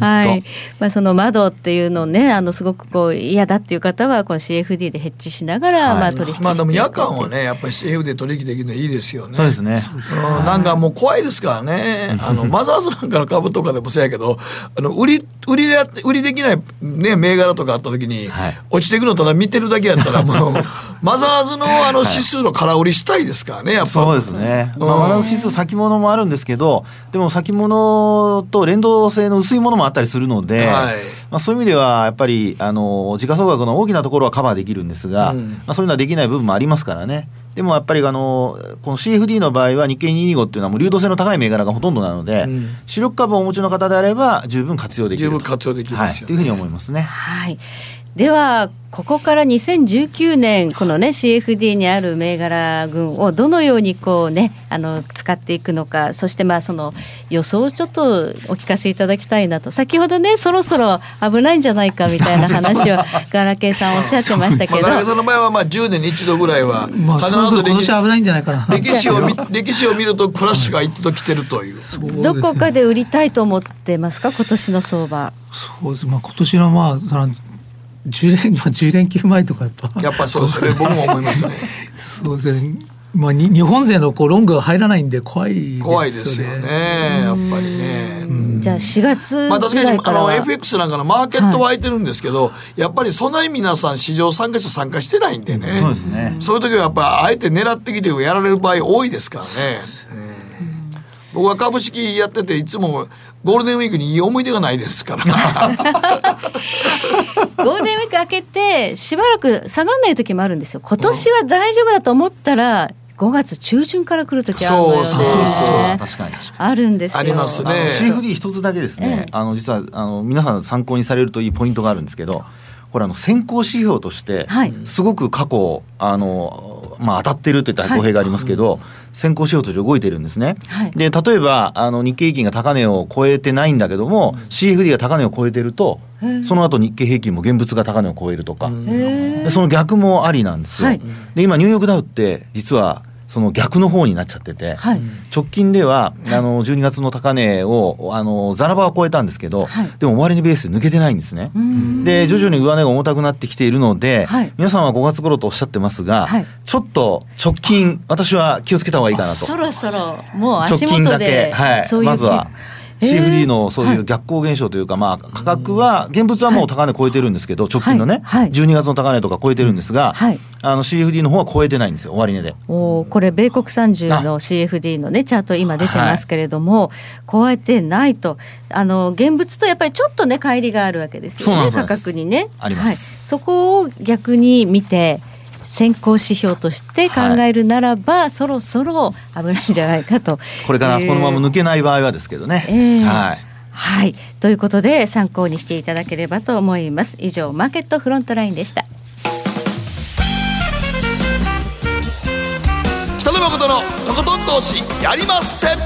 はい、まあその窓っていうのをね、あのすごくこう嫌だっていう方はこの CFD でヘッジしながら、はいまあ取引してまあでも夜間はねやっぱり CF で取引できるのいいですよね。そうですね。うんなんかもう怖いですからね。あのマザーズなんかの株とかでもそうやけど、あの売り売りで売りできないね銘柄とかあった時に、はい落ちていくのただ見てるだけやったらもう マザーズのあの指数の空売りしたいですからねやっぱ。そうですね。うんまあ、マナー指数先物もあるんですけど、でも先物と連動性の薄いものもあったりするので、はいまあ、そういう意味ではやっぱりあの時価総額の大きなところはカバーできるんですが、うんまあ、そういうのはできない部分もありますからね。でもやっぱりあのこの CFD の場合は日経225っていうのはもう流動性の高い銘柄がほとんどなので、うん主力株をお持ちの方であれば十分活用できると十分活用できますよねはい、というふうに思いますね。はい。ではここから2019年このね CFD にある銘柄群をどのようにこうねあの使っていくのかそしてまあその予想をちょっとお聞かせいただきたいなと。先ほどねそろそろ危ないんじゃないかみたいな 話をガラケーさんおっしゃってましたけど。まあ、田中さんの場合はまあ10年に一度ぐらいはまあそろそろ今年は危ないんじゃないかな。歴史を見 歴史を見るとクラッシュが一度来てるという。どこかで売りたいと思ってますか？今年の相場。そうです。まあ今年のまあ10連まあ10連休前とかやっぱ。やっぱりそうですね僕も思いますね。そうですね。まあに日本勢のこうロングが入らないんで怖いですよね。怖いですよねやっぱりね。じゃあ4月まあ確ぐからにあの FX なんかのマーケット湧いてるんですけど、やっぱりそんなに皆さん市場参加者参加してないんでね、そうですね。そういう時はやっぱあえて狙ってきてやられる場合多いですからね。うん。僕は株式やってていつもゴールデンウィークにいい思い出がないですから。ゴールデンウィーク明けてしばらく下がんない時もあるんですよ。今年は大丈夫だと思ったら5月中旬から来る時あるのよね。そうそうそう確かに確かに。あるんですよ。ありますね。CFD 一つだけですね、あの実はあの皆さん参考にされるといいポイントがあるんですけどこれあの先行指標としてはい。すごく過去あの、まあ、当たってるって言ったら公平がありますけど、先行指標として動いてるんですね。はい。で例えばあの日経平均が高値を超えてないんだけども、CFD が高値を超えてるとその後日経平均も現物が高値を超えるとか、でその逆もありなんですよ。はい。で今ニューヨークダウって実はその逆の方になっちゃってて、はい。直近ではあの12月の高値をあのザラバは超えたんですけど、はい。でも終値ベースで抜けてないんですね。で徐々に上値が重たくなってきているので、はい。皆さんは5月頃とおっしゃってますが、はい。ちょっと直近私は気をつけた方がいいかなと。そろそろもう直足近だけ元で、はい、そういうまずは。えー CFD のそういう逆行現象というか、まあ、価格は現物はもう高値超えてるんですけど、直近のね、はい。はい。12月の高値とか超えてるんですが、はい。あの CFD の方は超えてないんですよ。終値で。おーこれ米国30の CFD のねチャート今出てますけれども、超えてないと。あの現物とやっぱりちょっとね乖離があるわけですよね価格にね。あります。はい、そこを逆に見て先行指標として考えるならば、そろそろ危ないんじゃないかとこれからこのまま抜けない場合はですけどね。えーはいはい。ということで参考にしていただければと思います。以上マーケットフロントラインでした。北野誠のとことん投資やりません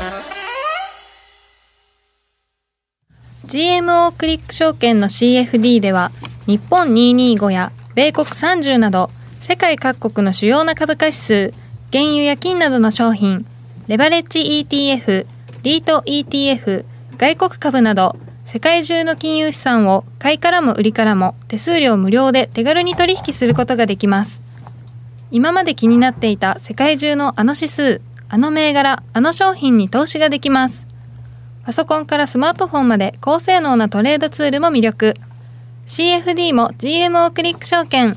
GMO クリック証券の CFD では日本225や米国30など世界各国の主要な株価指数原油や金などの商品レバレッジ ETF リート ETF 外国株など世界中の金融資産を買いからも売りからも手数料無料で手軽に取引することができます。今まで気になっていた世界中のあの指数あの銘柄あの商品に投資ができます。パソコンからスマートフォンまで高性能なトレードツールも魅力。CFD も GMO クリック証券。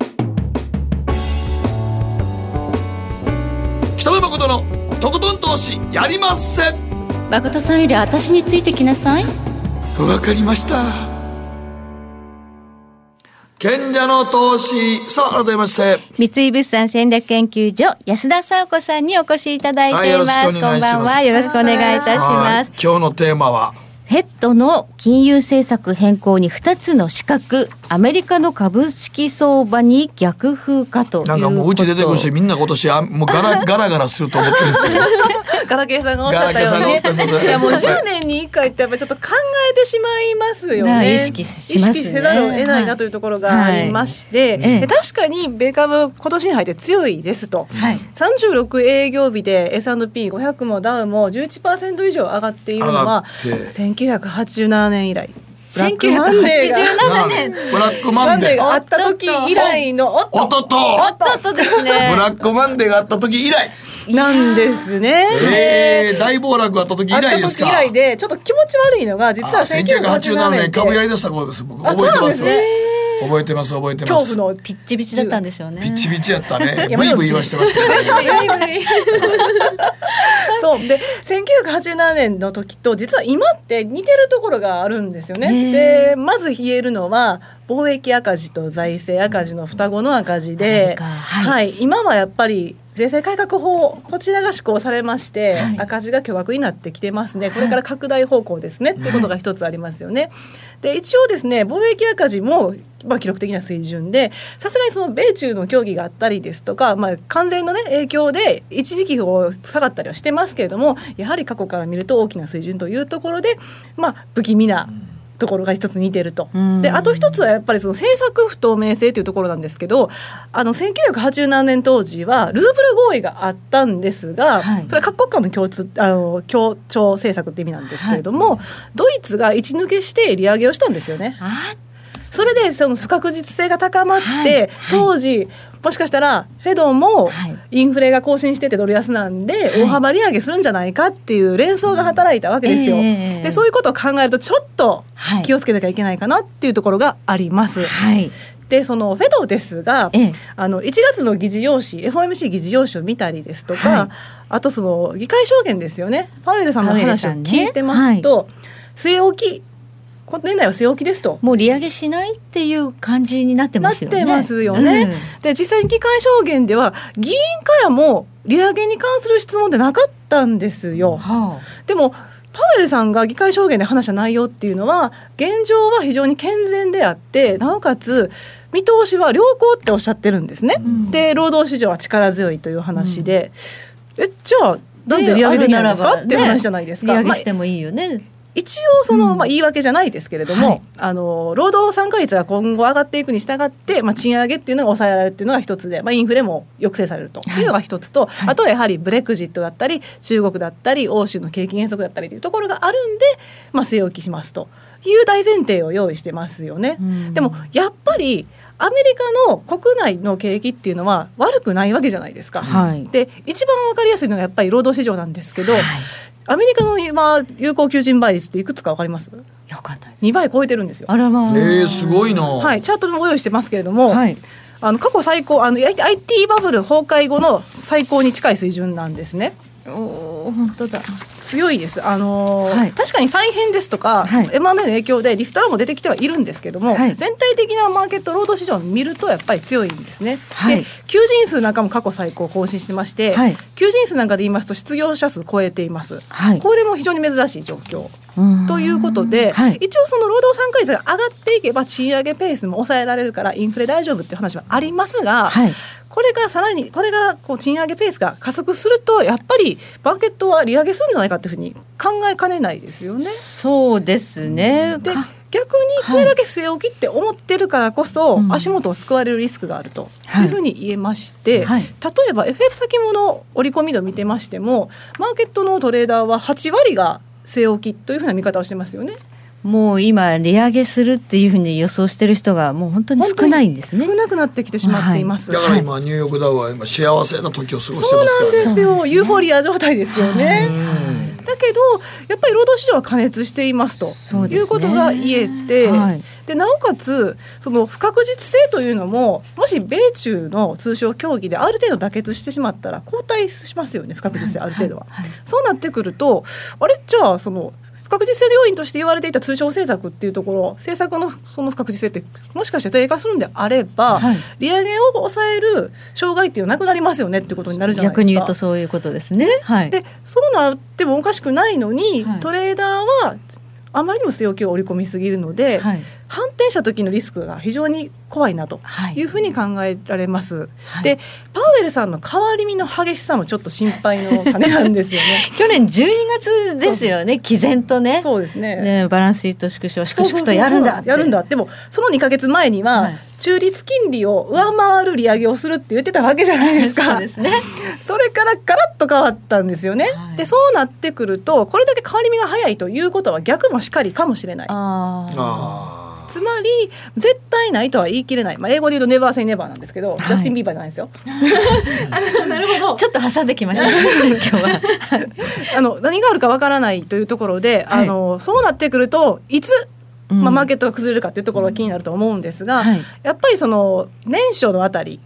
北野誠のとことん投資やりません誠さんより私についてきなさい。わかりました賢者の投資さあ改めまして三井物産戦略研究所安田沙子さんにお越しいただいています。はいよろしくお願いしますこんばんは。よろしくお願いいたします。はい今日のテーマは？フェットの金融政策変更に2つの資格、アメリカの株式相場に逆風かということ。なんかもううち出てくる人みんな今年あもうガラ ガラガラすると思ってるんですよ。ガラケーさんがおっしゃったようガラケーさんがおっしゃったに。いやもう10年に1回ってやっぱりちょっと考えてしまいますよね。意識しますね。意識せざるを得ないなというところがありまして、はい。ええ。で確かに米株今年に入って強いですと、はい。36営業日で S&P500 もダウも11%以上上がっているのは上がって1987年以来。ブラックマンデーが。1987年。ブラックマンデーがあった時以来のおっとっと。おっとっとですね。ブラックマンデーがあった時以来。なんですね。えー、大暴落があった時以来ですか。時以来でちょっと気持ち悪いのが実はあ1987 1987年って。年株やりだした頃です。僕あ覚えてます。そうなんで覚えてます覚えてます。恐怖のピッチピチだったんでしょうね。ピチピチやったね。ブイブイ言わしてましたね。そう。で1987年の時と実は今って似てるところがあるんですよね。でまず言えるのは貿易赤字と財政赤字の双子の赤字でははい。い。今はやっぱり税制改革法こちらが施行されまして、はい赤字が巨額になってきてますねこれから拡大方向ですね、っていうことが一つありますよね。で一応ですね貿易赤字も、まあ、記録的な水準でさすがにその米中の協議があったりですとか、まあ、完全の、ね、影響で一時期こう下がったりはしてますけれどもやはり過去から見ると大きな水準というところで、まあ、不気味な。ところが一つ似てると。うん。であと一つはやっぱりその政策不透明性というところなんですけどあの1987年当時はルーブル合意があったんですが、はい。それは各国間の共通あの協調政策って意味なんですけれども、ドイツが一抜けして利上げをしたんですよね。あそれでその不確実性が高まって、はい。当時もしかしたらフェドもインフレが更新しててドル安なんで大幅利上げするんじゃないかっていう連想が働いたわけですよ。ええでそういうことを考えるとちょっとはい。気をつけなきゃいけないかなっていうところがあります。はい。でそのフェドですが、ええ。あの1月の議事要旨 FOMC 議事要旨を見たりですとか、はい。あとその議会証言ですよね。パウエルさんの話を聞いてますと、据え置き今年内は据え置きですと。もう利上げしないっていう感じになってますよね。なってますよね。うんで実際に議会証言では議員からも利上げに関する質問ってなかったんですよ。はでもパウエルさんが議会証言で話した内容っていうのは現状は非常に健全であってなおかつ見通しは良好っておっしゃってるんですね。で労働市場は力強いという話で、えじゃあなんで利上げできないんですか、っていう話じゃないですか。利上げまあしてもいいよね。一応その、まあ、言い訳じゃないですけれども、はい。あの労働参加率が今後上がっていくに従って、まあ、賃上げっていうのが抑えられるっていうのが一つで、まあ、インフレも抑制されるとい。うのが一つと、あとはやはりブレクジットだったり中国だったり欧州の景気減速だったりというところがあるんで、まあ、据え置きしますという大前提を用意してますよね。でもやっぱりアメリカの国内の景気っていうのは悪くないわけじゃないですか。はい。で一番わかりやすいのがやっぱり労働市場なんですけど、はいアメリカの今有効求人倍率っていくつかわかります？よかったです。2倍超えてるんですよ。あらまあ。えー、すごいな。はい、チャートでもご用意してますけれども、はい。あの過去最高あの IT バブル崩壊後の最高に近い水準なんですね。おお本当だ。強いです。あのーはい確かに再編ですとか、はい M&A の影響でリストラも出てきてはいるんですけども、はい全体的なマーケット労働市場を見るとやっぱり強いんですね。はいで求人数なんかも過去最高更新してまして、はい求人数なんかで言いますと失業者数超えています。はいこれも非常に珍しい状況。うん。ということで、はい。一応その労働参加率が上がっていけば賃上げペースも抑えられるからインフレ大丈夫っていう話はありますが、はい。これがさらにこれからこう賃上げペースが加速するとやっぱりマーケットは利上げするんじゃないかっていうふうに考えかねないですよね。そうですね。でか逆にこれだけ据え置きって思ってるからこそ、うん。足元を救われるリスクがあるとはいいうふうに言えまして、はい。例えば FF 先物織り込み度見てましてもマーケットのトレーダーは8割が据え置きというふうな見方をしてますよね。もう今利上げするっていうふうに予想してる人がもう本当に少ないんですね少。なくなってきてしまっています。だから今、ニューヨークダウは今幸せな時を過ごしてそうますからね。なんですよ。ユーフォリア状態ですよね。だけどやっぱり労働市場は過熱していますということが言えて、はい。でなおかつその不確実性というのももし米中の通商協議である程度妥結してしまったら後退しますよね不確実性ある程度は。はいはい。そうなってくるとあれ？じゃあその不確実性の要因として言われていた通商政策っていうところ政策のその不確実性ってもしかして低下するんであれば、はい利上げを抑える障害っていうのはなくなりますよねっていうことになるじゃないですか。逆に言うとそういうことですね。はい。でそうなってもおかしくないのに、はいトレーダーはあまりにも据え置きを織り込みすぎるので、はい反転した時のリスクが非常に怖いなとはいいうふうに考えられます。はいでパウエルさんの変わり身の激しさもちょっと心配の種なんですよね。去年12月ですよね。毅然とね。そうですね。ねバランスシート縮小粛そうそうそう々とやるんだってやるんだでもその2か月前には、はい中立金利を上回る利上げをするって言ってたわけじゃないですか。そうですね。それからガラッと変わったんですよね。はいでそうなってくるとこれだけ変わり身が早いということは逆もしかりかもしれない。ああ。あつまり絶対ないとは言い切れない、まあ、英語で言うとネバーセイネバーなんですけど、いジャスティン・ビーバーじゃないですよ。なるほど。ちょっと挟んできましたね。今日は。あの何があるかわからないというところで、はいあのそうなってくるといつ、うんまあ、マーケットが崩れるかというところが気になると思うんですが、はいやっぱりその年初のあたり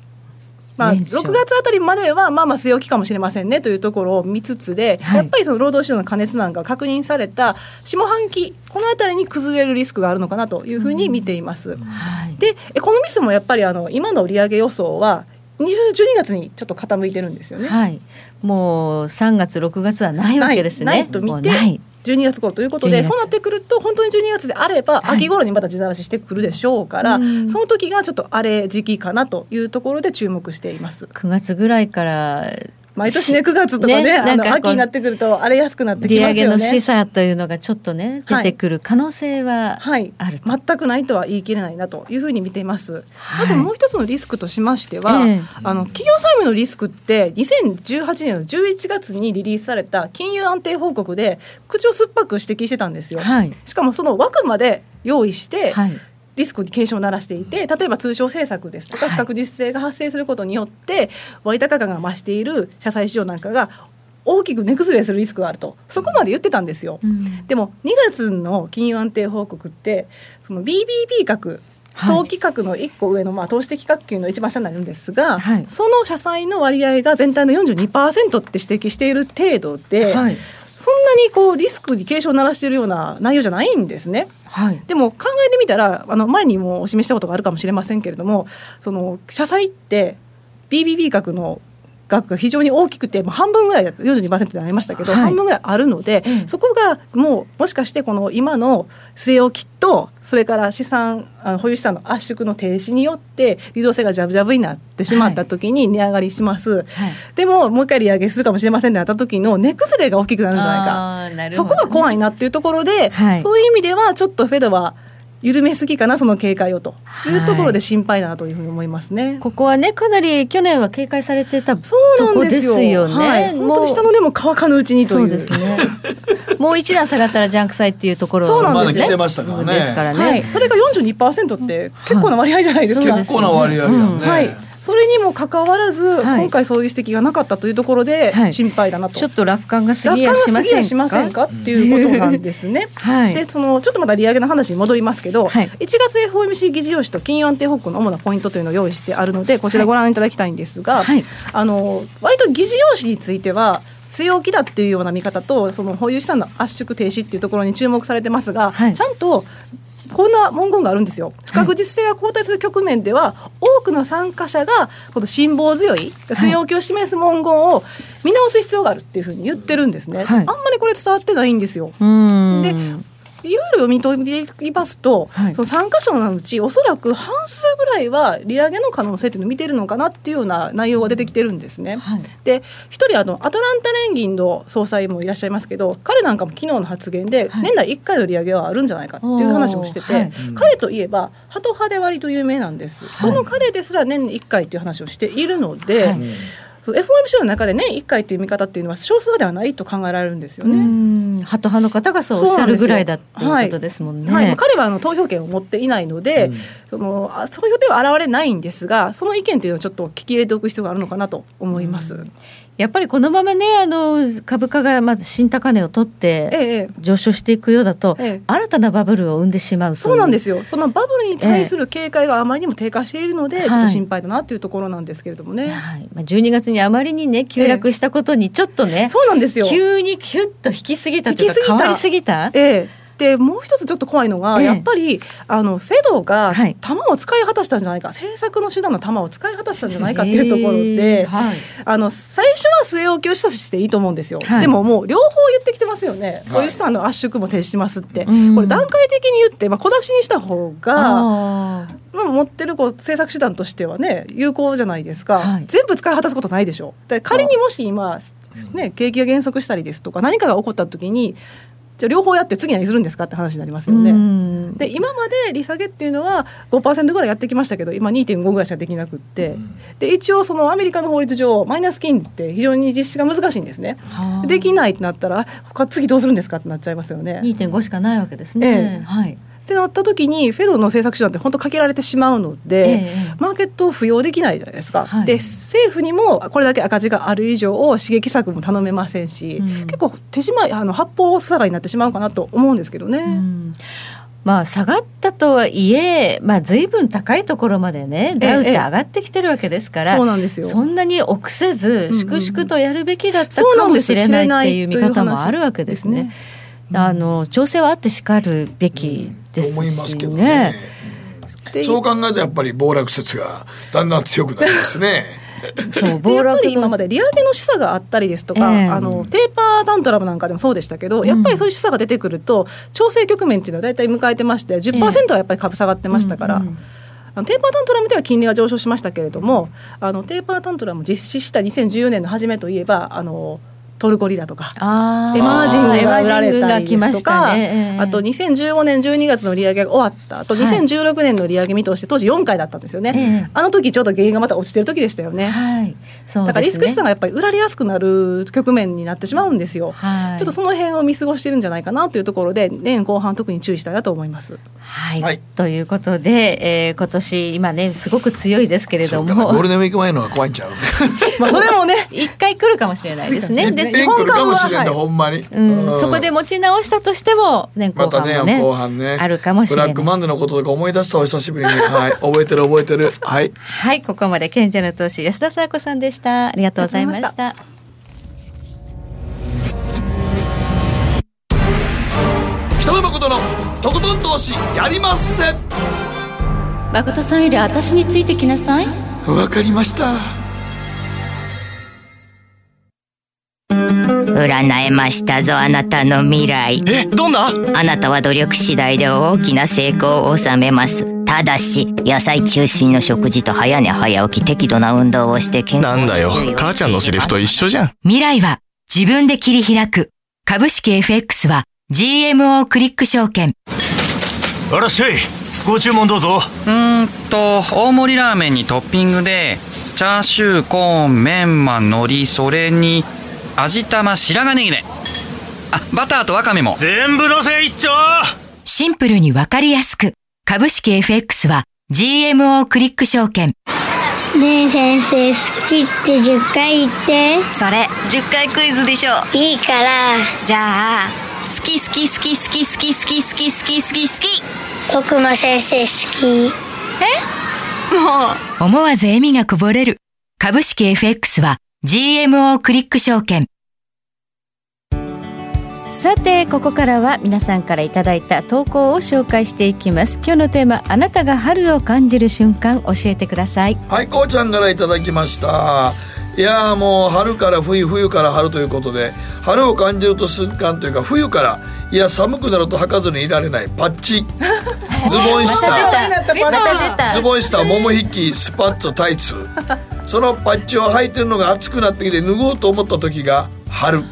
まあ、年初6月あたりまではまあまあ据え置きかもしれませんねというところを見つつで、はいやっぱりその労働市場の過熱なんかが確認された下半期このあたりに崩れるリスクがあるのかなというふうに見ています。はい。でエコノミストもやっぱりあの今の利上げ予想は20 12月にちょっと傾いてるんですよね。はい。もう3月6月はないわけですね。ないと見て12月頃ということ12月。でそうなってくると本当に12月であれば、はい。秋頃にまた地ならししてくるでしょうから、うん。その時がちょっと荒れ時期かなというところで注目しています。9月ぐらいから毎年ね9月とかねねあの秋になってくると荒れやすくなってきますよね。の示唆というのがちょっとね出てくる可能性ははいあると。全くないとは言い切れないなというふうに見ています。はいあともう一つのリスクとしましては、ええあの企業債務のリスクって2018年の11月にリリースされた金融安定報告で口を酸っぱく指摘してたんですよ。はいしかもその枠まで用意して、はい。リスクに警鐘を鳴らしていて例えば通商政策ですとか不確実性が発生することによって割高感が増している社債市場なんかが大きく値崩れするリスクがあると。そこまで言ってたんですよ。でも2月の金融安定報告ってその BBB 格投機額の1個上の、まあ、投資的格級の一番下になるんですが、はい、その社債の割合が全体の42%って指摘している程度で、はい、そんなにこうリスクに警鐘を鳴らしているような内容じゃないんですね。はい、でも考えてみたらあの前にもお示したことがあるかもしれませんけれどもその社債って BBB 額の額が非常に大きくて半分ぐらい42%でありましたけど、はい、半分ぐらいあるので、うん、そこがもうもしかしてこの今の据え置きとそれから資産保有資産の圧縮の停止によって流動性がジャブジャブになってしまった時に値上がりします、はい、でももう一回利上げするかもしれませんってなった時の値崩れが大きくなるんじゃないか。そこが怖いなっていうところで、はい、そういう意味ではちょっとフェドは緩めすぎかなその警戒をと。い。うところで心配だなというふうに思いますね、はい、ここはねかなり去年は警戒されてたそうなんですよ。よね、はい、本当に下のでも乾かぬうちにという。そうですね。もう一段下がったらジャンク債っていうところそうなんですね。ましたからね。ですからね、はい、それが42%って結構な割合じゃないですか。結構な割合やね。うん、はい。それにもかかわらず、はい、今回そういう指摘がなかったというところで心配だなと、はい、ちょっと楽観が過ぎやしませんか？しませんか？っていうことなんですね。はい、でそのちょっとまた利上げの話に戻りますけど、はい、1月 FOMC 議事要旨と金融安定報告の主なポイントというのを用意してあるのでこちらご覧いただきたいんですが、はい、あの割と議事要旨については据え置きだっていうような見方とその保有資産の圧縮停止っていうところに注目されてますが、はい、ちゃんとこんな文言があるんですよ。不確実性が後退する局面では、多くの参加者がこの辛抱強い据え置きを示す文言を見直す必要があるっていうふうに言ってるんですね、はい、あんまりこれ伝わってないんですよ。でいろいろ読み解いていますと、はい、その参加者のうちおそらく半数ぐらいは利上げの可能性っていうのを見てるのかなっていうような内容が出てきてるんですね。はい、で一人あのアトランタ連銀の総裁もいらっしゃいますけど彼なんかも昨日の発言で、年内1回の利上げはあるんじゃないかっていう話もしてて、彼といえばハト派で割と有名なんです。その彼ですら年に1回っていう話をしているので、その FOMC の中で年、ね、1回という見方っていうのは少数派ではないと考えられるんですよね。ハト派の方がそうおっしゃるぐらいだっていうことですもんね。はいはい、彼はあの投票権を持っていないので、うん、その投票では現れないんですがその意見というのをちょっと聞き入れておく必要があるのかなと思います。うんやっぱりこのままねあの株価がまず新高値を取って上昇していくようだと、ええ、新たなバブルを生んでしまう。そうなんですよ。そのバブルに対する警戒があまりにも低下しているので、え、ちょっと心配だなというところなんですけれどもね、はい、まあ、12月にあまりにね急落したことにちょっとね、そうなんですよ。急にキュッと引きすぎたというか変わりすぎた。ええでもう一つちょっと怖いのが、ええ、やっぱりあのフェドが弾を使い果たしたんじゃないか、はい、政策の手段の弾を使い果たしたんじゃないかっていうところで、はい、あの最初は据え置きを示唆していいと思うんですよ、はい、でももう両方言ってきてますよね、こういう資産の圧縮も停止しますって、これ段階的に言って、まあ、小出しにした方がまあ、持ってるこう政策手段としてはね有効じゃないですか、全部使い果たすことないでしょ。で仮にもし今ね、景気が減速したりですとか何かが起こった時にじゃ両方やって次何するんですかって話になりますよね。で今まで利下げっていうのは5%ぐらいやってきましたけど今2.5ぐらいしかできなくってで一応そのアメリカの法律上マイナス金って非常に実施が難しいんですね。できないってなったら他次どうするんですかってなっちゃいますよね。2.5しかないわけですね。ええ、はいってなった時にフェドの政策手段って本当かけられてしまうので、ええ、マーケットを扶養できないじゃないですか。はい、で政府にもこれだけ赤字がある以上を刺激策も頼めませんし、うん、結構手締まいあの八方塞がりになってしまうかなと思うんですけどね。うん。まあ、下がったとはいえ、まあ、随分高いところまでね、ダウって上がってきてるわけですから、そうなんですよ。そんなに臆せず、粛々とやるべきだったかもしれないっていう見方もあるわけですね。あの調整はあってしかるべきですし、ね、思いますけどね。そう考えるとやっぱり暴落説がだんだん強くなりますね。そう暴落やっぱり今まで利上げの示唆があったりですとか、えー、あのテーパータントラムなんかでもそうでしたけど、うん、やっぱりそういう示唆が出てくると調整局面っていうのは大体迎えてまして10%はやっぱり株下がってましたから。うんうんあのテーパータントラムでは金利が上昇しましたけれどもあのテーパータントラム実施した2014年の初めといえばあのトルコリラとかエマージングが売られたりですとかあ,、ね。あと2015年12月の利上げが終わったあと2016年の利上げ見通して当時4回だったんですよね、あの時ちょうど原因がまた落ちてる時でしたよね、はい。ね、だからリスク資産がやっぱり売られやすくなる局面になってしまうんですよ、はい、ちょっとその辺を見過ごしてるんじゃないかなというところで年後半特に注意したいなと思います。はい、はい。ということで、えー今年今ねすごく強いですけれどそうかなゴーもルデンウィーク前のが怖いんちゃうまあそれもね一回来るかもしれないですね。い。っですぺん来るかもしれんねはいほんまに、うん。うん。そこで持ち直したとしても年後またね半もね後半ね。あるかもしれない。ブラックマンデーのこととか思い出したお久しぶりに。はい。覚えてる覚えてる。はい。はい。ここまで賢者の投資安田沙子さんでした。ありがとうございました。北野誠のとことん投資やりまっせ誠さんより私についてきなさい。わかりました占えましたぞあなたの未来。えどんな？あなたは努力次第で大きな成功を収めます。ただし野菜中心の食事と早寝早起き適度な運動をして健康なんだよ。母ちゃんのセリフと一緒じゃん。未来は自分で切り開く株式 FX は GMO クリック証券。あらっしゃいご注文どうぞ。うーんと大盛りラーメンにトッピングでチャーシューコーンメンマ海苔それに味玉白髪ネギね。あバターとワカメも。全部のせ一丁。シンプルにわかりやすく。株式 FX は GMO クリック証券。ねえ先生好きって10回言って。それ10回クイズでしょ。いいから。じゃあ好き好き好き好き好き好き好き好き好き好き。僕も先生好き。もう。思わず笑みがこぼれる。株式 FX は GMO クリック証券。さてここからは皆さんからいただいた投稿を紹介していきます。今日のテーマあなたが春を感じる瞬間教えてください。はいこうちゃんからいただきましたいやーもう春から冬冬から春ということで春を感じると瞬間というか冬からいや寒くなると履かずにいられないパッチ ズボン下ズボン下もも引きスパッツタイツ。そのパッチを履いてるのが暑くなってきて脱ごうと思った時が春。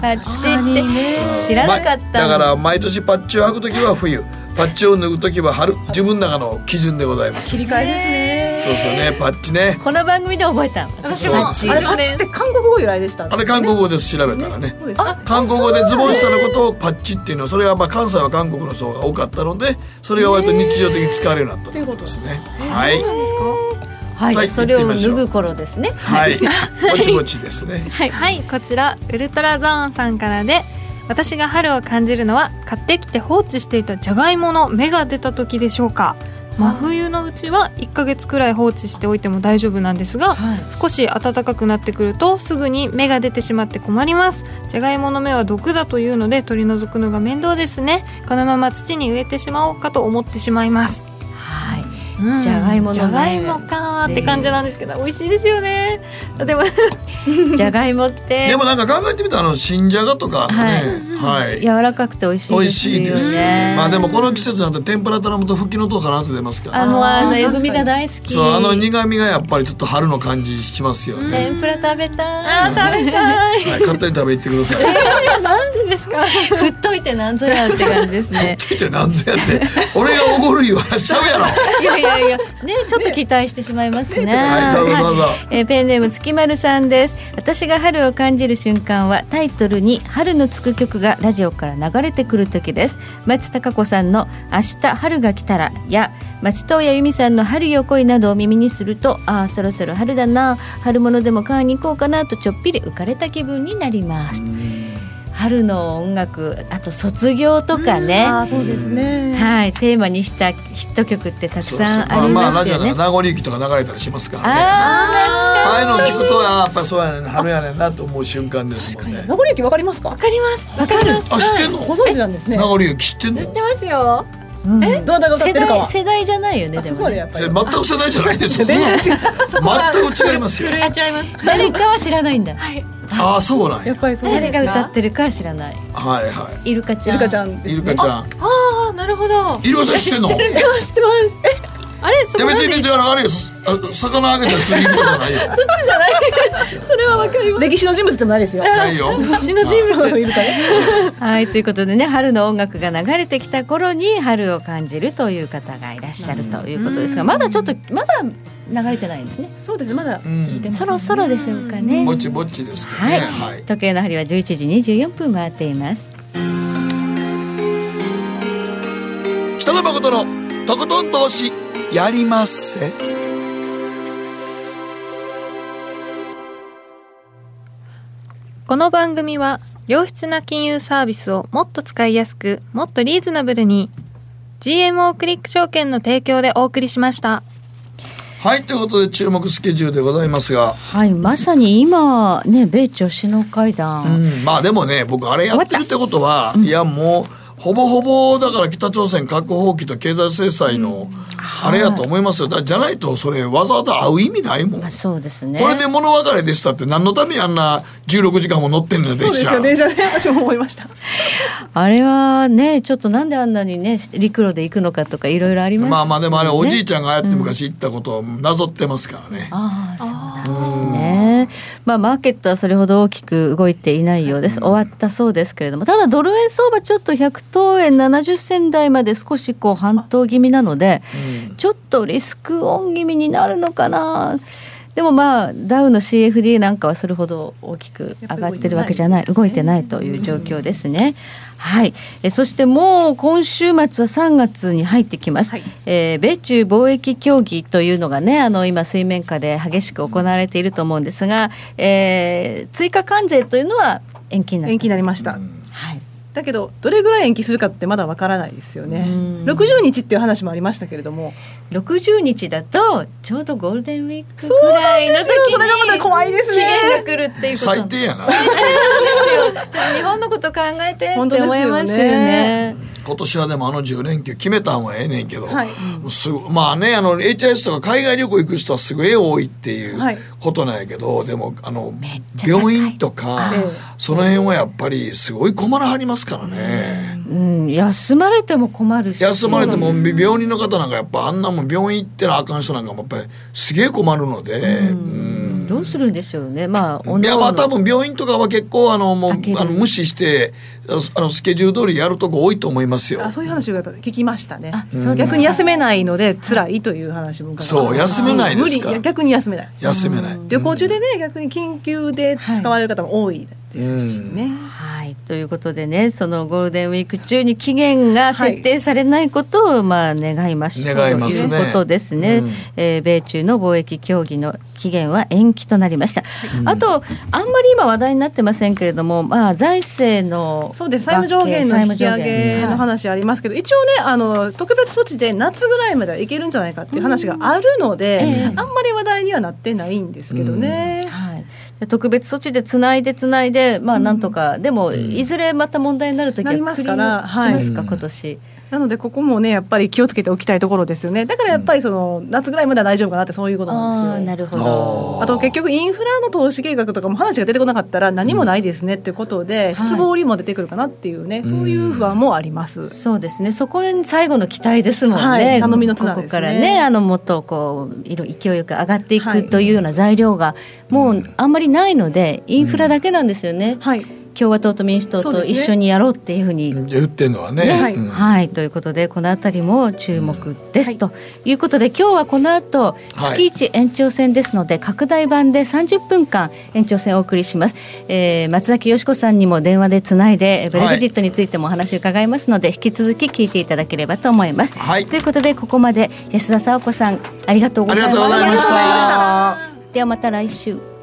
パッチって知らなかったまだから毎年パッチを履く時は冬パッチを脱ぐ時は春自分の中の基準でございます。切り替えですね。そうそうねパッチね。この番組で覚えた。私もあれパッチって韓国語由来でしたねあれ韓国語です。調べたらね。韓国語でズボン下のことをパッチっていうのはそれはまあ関西は韓国の人が多かったのでそれが割と日常的に使われるようになったということですね。はい。はい、はいそれを脱ぐ頃ですね。はい。ぼちぼちですね。はい、はい、こちらウルトラゾーンさんからで私が春を感じるのは買ってきて放置していたじゃがいもの芽が出た時でしょうか。真冬のうちは1ヶ月くらい放置しておいても大丈夫なんですが、少し暖かくなってくるとすぐに芽が出てしまって困ります。じゃがいもの芽は毒だというので取り除くのが面倒ですね。このまま土に植えてしまおうかと思ってしまいますじゃがいもじゃがいもかーって感じなんですけど美味しいですよね。でも じゃがいもって。でもなんか考えてみたらあの新じゃがとかね。はい。柔らかくて美味しい美味ですよね。しいですまあでもこの季節になって天ぷら頼むと吹きのとうかなって出ますから。あもうあのえぐみが大好き。そうあの苦味がやっぱりちょっと春の感じしますよね、天ぷら食べたい。あー食べたい。はい、勝手に食べ行ってください。なんでですか？振っといてなんぞやって感じですね。ってなんぞやって、俺がおごるいう話しちゃうやろ。いやいやいやねちょっと期待してしまいますね。はい。えーペンネーム月丸さんです。私が春を感じる瞬間はタイトルに春のつく曲がラジオから流れてくる時です。松たか子さんの明日春が来たらや松任谷由実さんの春よ来いなどを耳にするとああそろそろ春だな。春物でも買いに行こうかなとちょっぴり浮かれた気分になります春の音楽あと卒業とかね。あーそうですね。はいテーマにしたヒット曲ってたくさんありますよね。ジオの名残雪とか流れたりしますからね。あああいうのを聞くと、やっぱそうやねん、春やねんなと思う瞬間ですもんね。名残雪わかりますか？わかります。わかります。あ、知ってんの？ご存知なんですね。名残雪知ってんの？知ってますよ。うん。どなたが歌っ世てるかは？代世代じゃないよねでもね。までやっぱり。全く世代じゃないですよ。全然違う。全く違いますよ。震えちゃいます。誰かは知らないんだああ、そうなんや。やっぱりそう誰が歌ってるかは知らないはいはイルカちゃんイルカちゃんい。イルカちゃん。ああなるほどイルカちゃん知ってんの？い知ってます知ってますあれそや、こ別に、あれよ、あ魚あげたりするじゃないよ。そっちじゃない。それはわかります。歴史の人物でもないですよ。ないよ。私の人物。そうイルカねはいということでね春の音楽が流れてきた頃に春を感じるという方がいらっしゃるということですがまだちょっとまだ流れてないんですね。そうですねまだ聞いてますそろそろでしょうかね。ぼちぼちですかはい。ね。はい。時計の針は11時24分回っています。北北野誠のとことん投資やりまっせ。この番組は良質な金融サービスをもっと使いやすくもっとリーズナブルに GMO クリック証券の提供でお送りしました。はいということで注目スケジュールでございますが。はいまさに今ね米朝首脳会談、うん、まあでもね僕あれやってるってことは、いやもうほぼほぼだから北朝鮮核放棄と経済制裁のあれやと思いますよ。だじゃないとそれわざわざ会う意味ないもん、まあ、そうですね。これで物別れでしたって何のためにあんな16時間も乗ってんのよ電車そうですよ電車。ね私も思いました。あれはねちょっとなんであんなにね陸路で行くのかとかいろいろあります、ね、まあまあでもあれおじいちゃんがああやって昔行ったことをなぞってますからね、うん、ああそうなんですね。まあマーケットはそれほど大きく動いていないようです、終わったそうですけれども。ただドル円相場ちょっと100等円70銭台まで少しこう半島気味なので、うん、ちょっとリスクオン気味になるのかな。でもまあダウの CFD なんかはそれほど大きく上がってるわけじゃない動いてないという状況ですね。はい、えそしてもう今週末は3月に入ってきます、はい、えー、米中貿易協議というのがねあの今水面下で激しく行われていると思うんですが、えー、追加関税というのは延期にな延期になりました。うんだけどどれぐらい延期するかってまだわからないですよね。60日っていう話もありましたけれども。60日だとちょうどゴールデンウィークぐらいの時にそれがまだ怖いですね。期限が来るっていうこと最低やな最低 ですよ。ちょっと日本のこと考えてって思いますよね。今年はでもあの10連休決めたんはええねんけど、はい、すまあねあの HIS とか海外旅行行く人はすごい多いっていうことなんやけど、はい、でもあの病院とかその辺はやっぱりすごい困らはりますからね。うん、休まれても困るし。休まれても病人の方なんかやっぱあんなもん病院行ってなあかん人なんかもやっぱりすげえ困るので。うん、うんどうするんでしょうね。まあ、いや、まあ、多分病院とかは結構、あの、もう、あの、無視して、あの、スケジュール通りやるとこ多いと思いますよ。あ、そういう話が聞きましたね。逆に休めないので、辛いという話もそう、休めないですか。逆に休めない。休めない。旅行中でね、逆に緊急で使われる方も多いですしね。はい、ということでねそのゴールデンウィーク中に期限が設定されないことを、まあ願いましょう、ということですね、うん、えー、米中の貿易協議の期限は延期となりました、うん、あとあんまり今話題になってませんけれども、まあ、財政のそうです。債務上限の引き上げの話ありますけど、一応ねあの特別措置で夏ぐらいまではいけるんじゃないかっていう話があるので、うんえ。ー、あんまり話題にはなってないんですけどね。はい特別措置でつないでつないでまあなんとか、うん、でもいずれまた問題になる時はなりますから。はい。ますか今年。なのでここもねやっぱり気をつけておきたいところですよね。だからやっぱりその夏ぐらいまでは大丈夫かなってそういうことなんですよ。なるほど。あと結局インフラの投資計画とかも話が出てこなかったら何もないですねっていうことで、失望りも出てくるかなっていうね、そういう不安もあります。そうですね。そこに最後の期待ですもんね。はい、頼みの綱、ね、ここからね。あのもっとこう色勢いよく上がっていくというような材料がもうあんまりないのでインフラだけなんですよね。はい共和党と民主党と一緒にやろうっていうふうに言ってるのはね。ね。はい、はい、ということでこの辺りも注目です、うん、とい。うことで今日はこの後月一延長戦ですので、はい、拡大版で30分間延長戦をお送りします、えー、松崎よしこさんにも電話でつないでブレグジットについてもお話を伺いますので、引き続き聞いていただければと思います。はい、ということでここまで安田沙子さんありがとうございました。ではまた来週。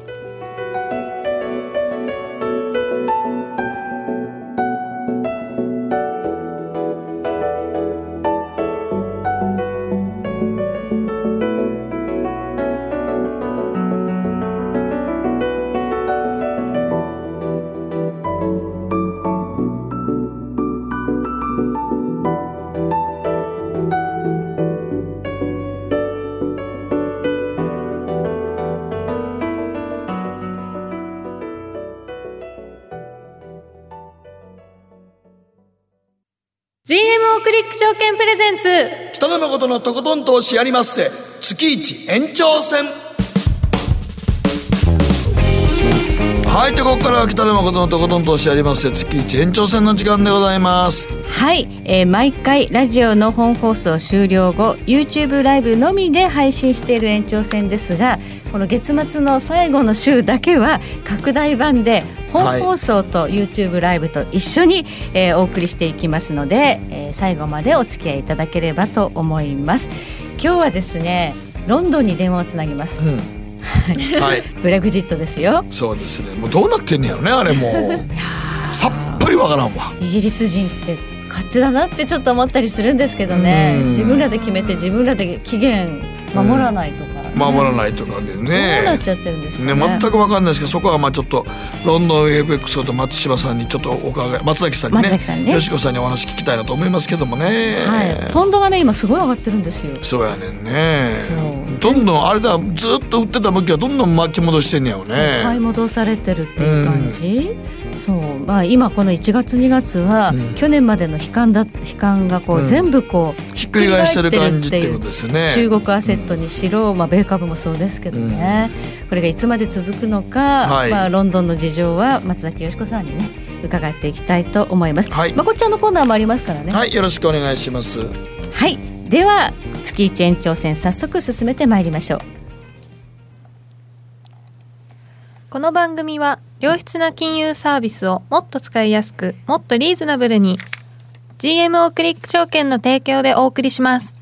証券プレゼンツ。北野誠のとことん投資やりまっせ。月一延長戦。はいでここからは北野誠のとことんとしてあります月一延長戦の時間でございます。はい、えー毎回ラジオの本放送終了後 YouTube ライブのみで配信している延長戦ですがこの月末の最後の週だけは拡大版で本放送と YouTube ライブと一緒に、えーお送りしていきますので、えー最後までお付き合いいただければと思います。今日はですねロンドンに電話をつなぎます、はい。ブレグジットですよ。そうですね。もうどうなってんねやろねあれも。うさっぱりわからんわ。イギリス人って勝手だなってちょっと思ったりするんですけどね。うん。自分らで決めて自分らで期限守らないとか、ね守らないとかでね。どうなっちゃってるんですかね。ね、全く分かんないですけどそこはまあちょっとロンドン FX と松島さんにちょっとお伺い松崎さんにねさんね。よしこさんにお話聞きたいなと思いますけどもね、はい、ポンドがね今すごい上がってるんですよ。そうやねんねどんどんあれだずっと売ってた向きはどんどん巻き戻してんねやよね。買い戻されてるっていう感じ、そう。まあ今この1月2月は、去年までの悲観だ悲観がこう、うん。全部こうひっくり返してる感じってことですよね中国アセットにしろ、まあ、米株もそうですけどね、これがいつまで続くのか、はい。まあ、ロンドンの事情は松崎よし子さんにね伺っていきたいと思います、はい。まこっちゃんのコーナーもありますからね。はいよろしくお願いします。はいでは月一延長戦早速進めてまいりましょう。この番組は良質な金融サービスをもっと使いやすくもっとリーズナブルに GMO クリック証券の提供でお送りします。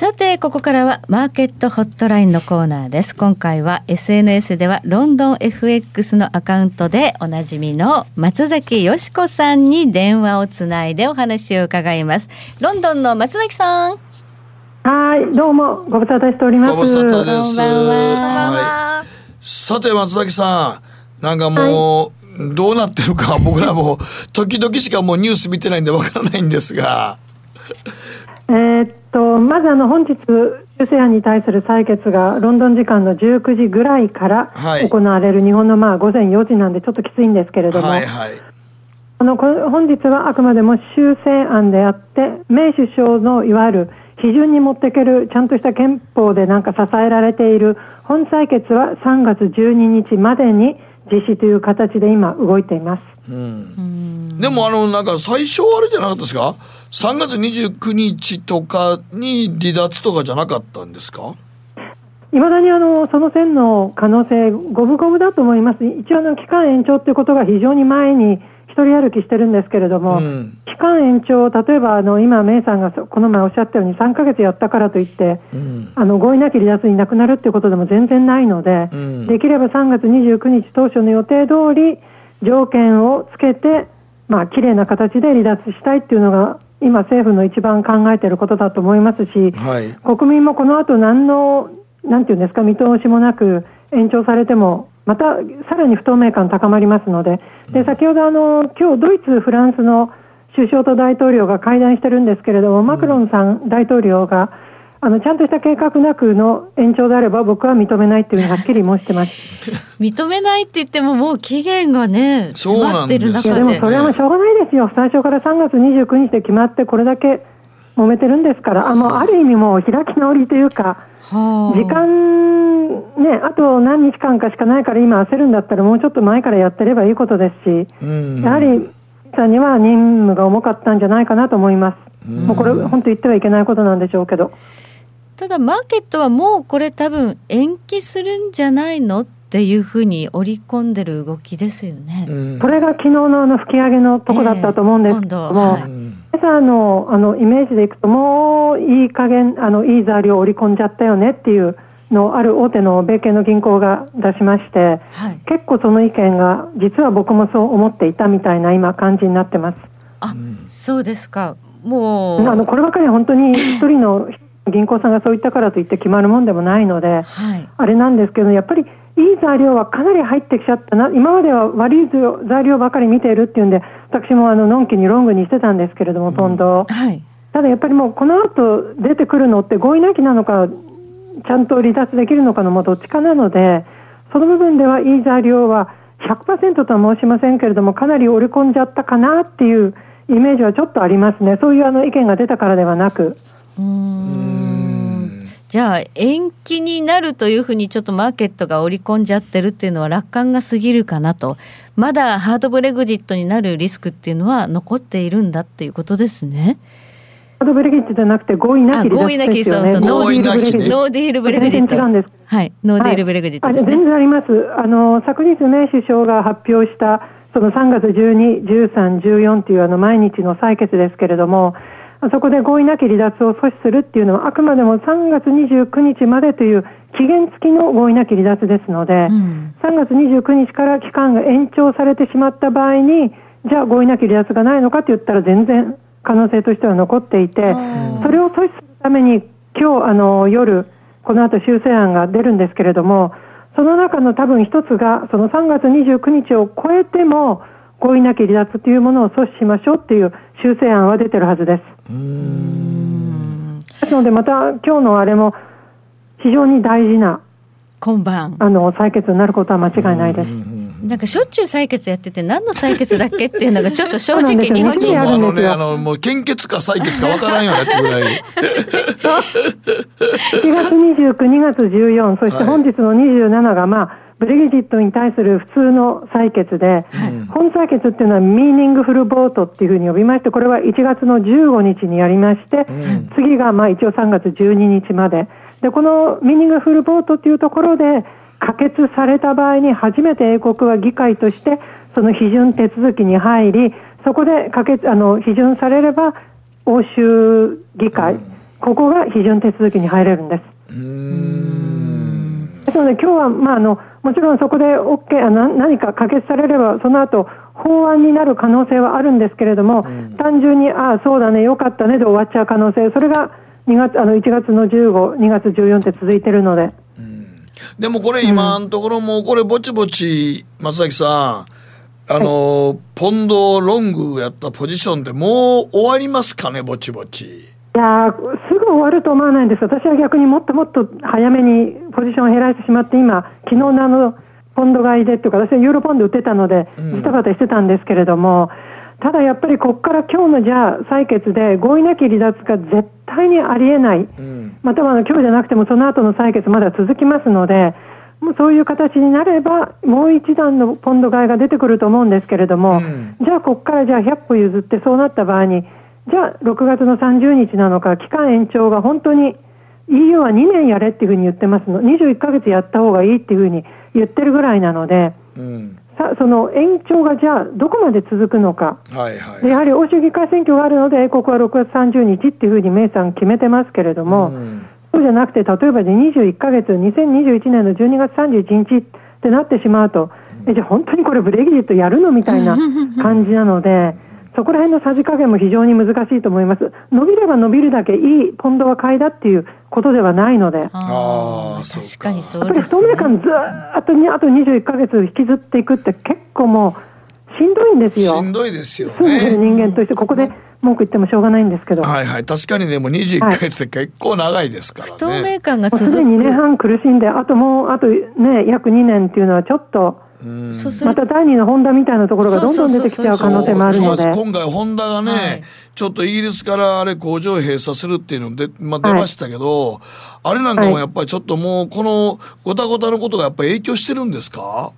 さてここからはマーケットホットラインのコーナーです。今回は SNS ではロンドン FX のアカウントでおなじみの松崎よし子さんに電話をつないでお話を伺います。ロンドンの松崎さん。はい、どうも、ご無沙汰しております。ご無沙汰です。は。はい。さて松崎さんなんかもう、どうなってるか 僕らも時々しかもうニュース見てないんでわからないんですが。えーっと、まずあの、本日、修正案に対する採決が、ロンドン時間の19時ぐらいからはい。行われる日本のまあ午前4時なんで、ちょっときついんですけれども、はいはい。あのこ本日はあくまでも修正案であって、メイ首相のいわゆる批准に持っていける、ちゃんとした憲法でなんか支えられている本採決は3月12日までに実施という形で今、動いています。でもあのなんか最初あれじゃなかったですか？3月29日とかに離脱とかじゃなかったんですか？いまだにあのその線の可能性、五分五分だと思います、一応あの、期間延長ということが非常に前に一人歩きしてるんですけれども、期間延長、例えばあの今、メイさんがそこの前おっしゃったように、3か月やったからといって、あの合意なき離脱になくなるっていうことでも全然ないので、できれば3月29日当初の予定通り、条件をつけて、まあ綺麗な形で離脱したいっていうのが、今、政府の一番考えていることだと思いますし、はい。国民もこの後何の、なんていうんですか、見通しもなく延長されても、またさらに不透明感高まりますので、で先ほどあの、今日ドイツ、フランスの首相と大統領が会談してるんですけれども、マクロンさん、大統領が、あのちゃんとした計画なくの延長であれば、僕は認めないっていうふうにはっきり申してます。認めないって言ってももう期限がね迫ってるい中でやでもそれはもうしょうがないですよ、最初から3月29日で決まって、これだけ揉めてるんですから、あもうある意味、もう開き直りというか、時間、ね、あと何日間かしかないから、今、焦るんだったら、もうちょっと前からやってればいいことですし、やはり、さんには任務が重かったんじゃないかなと思います。もうこれ、本当言ってはいけないことなんでしょうけど。ただマーケットはもうこれ多分延期するんじゃないのっていうふうに織り込んでる動きですよね。これが昨日のあの吹き上げのとこだったと思うんですけども、皆さん。のあのイメージでいくと、もういい加減あのいい材料を織り込ん。じゃったよねっていうのをある大手の米系の銀行が出しまして、結構その意見が、実は僕もそう思っていたみたいな今、感じになってます。そうですか。もうあのこればかりは本当に一人の銀行さんがそう言ったからといって決まるもんでもないので、あれなんですけど、やっぱりいい材料はかなり入ってきちゃったな、今までは悪い材料ばかり見ているっていうんで、私もあののんきにロングにしてたんですけれども、ポンド。を。ただやっぱりもうこの後出てくるのって合意なきなのか、ちゃんと離脱できるのかのもうどっちかなので、その部分ではいい材料は100%とは申しませんけれども、かなり織り込んじゃったかなっていうイメージはちょっとありますね、そういうあの意見が出たからではなく。じゃあ延期になるというふうにちょっとマーケットが織り込んじゃってるっていうのは楽観が過ぎるかなとまだハードブレグジットになるリスクっていうのは残っているんだっていうことですね。ハードブレグジットじゃなくて合意なき離脱ですよね。合意なき、ノーディールブレグジット。全然違うんです。はい、ノーディールブレグジットですね。はい、全然あります。あの昨日ね首相が発表したその3月12、13、14というあの毎日の採決ですけれども。そこで合意なき離脱を阻止するっていうのはあくまでも3月29日までという期限付きの合意なき離脱ですので、うん、3月29日から期間が延長されてしまった場合にじゃあ合意なき離脱がないのかと言ったら全然可能性としては残っていてそれを阻止するために今日あの夜この後修正案が出るんですけれどもその中の多分一つがその3月29日を超えても合意なき離脱というものを阻止しましょうっていう修正案は出てるはずです。ですのでまた今日のあれも非常に大事な今晩。あの採決になることは間違いないです。なんかしょっちゅう採決やってて何の採決だっけっていうのがちょっと正直日本人 あのねあのもう献血か採決かわからんよねってぐらい。4月29、2月14そして本日の27がまあブレギジットに対する普通の採決で、はい、本採決っていうのはミーニングフルボートっていうふうに呼びましてこれは1月の15日にやりまして、うん、次がまあ一応3月12日まで。でこのミーニングフルボートっていうところで可決された場合に初めて英国は議会としてその批准手続きに入りそこで可決あの批准されれば欧州議会、うん、ここが批准手続きに入れるんです。ですので今日は、まあ、あのもちろんそこで OK あな何か可決されればその後法案になる可能性はあるんですけれども、うん、単純にああそうだねよかったねで終わっちゃう可能性それが2月あの1月の15、2月14って続いてるので。うん、でもこれ今のところもこれぼちぼち松崎さんあの、はい、ポンドロングやったポジションでもう終わりますかねぼちぼち。いやすぐ終わると思わないんです、私は逆にもっともっと早めにポジションを減らしてしまって、今、昨日のあのポンド買いでというか、私はユーロポンド売ってたので、ジタバタしてたんですけれども、うん、ただやっぱりここから今日のじゃあ採決で合意なき離脱が絶対にありえない、うん、または今日じゃなくてもその後の採決まだ続きますので、もうそういう形になれば、もう一段のポンド買いが出てくると思うんですけれども、うん、じゃあここからじゃあ100歩譲って、そうなった場合に、じゃあ6月の30日なのか、期間延長が本当に EU は2年やれっていうふうに言ってますの、21か月やった方がいいっていうふうに言ってるぐらいなので、うん、さその延長がじゃあどこまで続くのか、はいはい、やはり欧州議会選挙があるので、英国は6月30日っていうふうにメイさん決めてますけれども、うん、そうじゃなくて、例えばで21か月、2021年の12月31日ってなってしまうと、えじゃあ本当にこれブレギジットやるのみたいな感じなので。そこら辺のさじ加減も非常に難しいと思います。伸びれば伸びるだけいいポンドは買いだっていうことではないので。ああ、確かにそうです、ね。不透明感ずっとにあと21か月引きずっていくって結構もうしんどいんですよ。しんどいですよね。人間としてここで文句言ってもしょうがないんですけど。はいはい。確かにでも21か月って結構長いですからね。不透明感が続く。すでに2年半苦しんで、あともう、あとね、約2年っていうのはちょっと、また第二のホンダみたいなところがどんどん出てきちゃう可能性もあるので。今回ホンダがね、はい、ちょっとイギリスからあれ工場閉鎖するっていうので、まあ、出ましたけど、はい、あれなんかもやっぱりちょっともうこのごたごたのことがやっぱり影響してるんですか？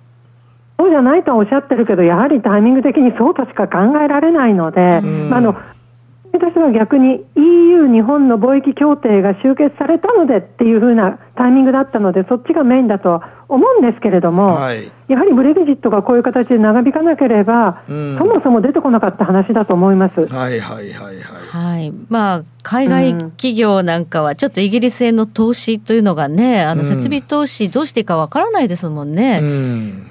そうじゃないとはおっしゃってるけどやはりタイミング的にそうとしか考えられないので、まあ、あの私は逆に EU 日本の貿易協定が終結されたのでっていうふうなタイミングだったのでそっちがメインだと思うんですけれども、はい、やはりブレグジットがこういう形で長引かなければ、うん、そもそも出てこなかった話だと思います。はいはいはいはい。はい、まあ海外企業なんかはちょっとイギリスへの投資というのがね、あの設備投資どうしていいかわからないですもんね。うん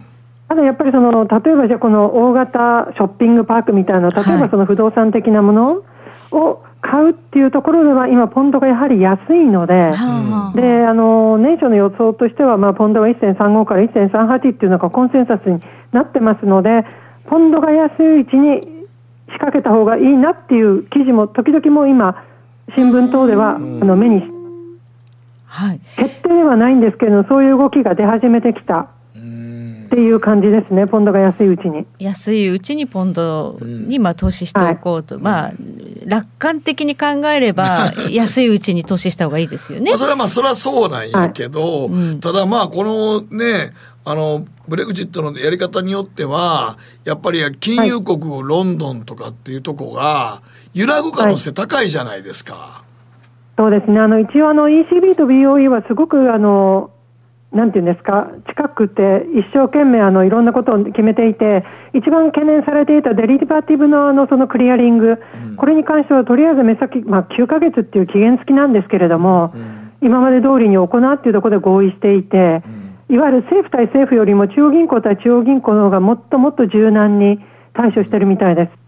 ただやっぱりその例えばじゃこの大型ショッピングパークみたいな例えばその不動産的なもの、はいを買うっていうところでは今、ポンドがやはり安いので、であの年初の予想としては、まあ、ポンドは1.35から1.38っていうのがコンセンサスになってますので、ポンドが安いうちに仕掛けた方がいいなっていう記事も、時々も今、新聞等ではあの目にはい、決定ではないんですけれどそういう動きが出始めてきたっていう感じですね、ポンドが安いうちに。安いうちにポンドにまあ投資しておこうと、まあ、楽観的に考えれば、安いうちに投資した方がいいですよね。それはまあ、それはそうなんやけど、ただまあ、このね、あの、ブレグジットのやり方によっては、やっぱり金融国、ロンドンとかっていうとこが、揺らぐ可能性高いじゃないですか。そうですね。あの、一応あの ECB と BOE はすごくあの、なんていうんですか、近くて一生懸命あのいろんなことを決めていて、一番懸念されていたデリバティブのあのそのクリアリング、うん、これに関してはとりあえず目先、まあ9ヶ月っていう期限付きなんですけれども、うん、今まで通りに行うっていうところで合意していて、うん、いわゆる政府対政府よりも中央銀行対中央銀行の方がもっともっと柔軟に対処してるみたいです。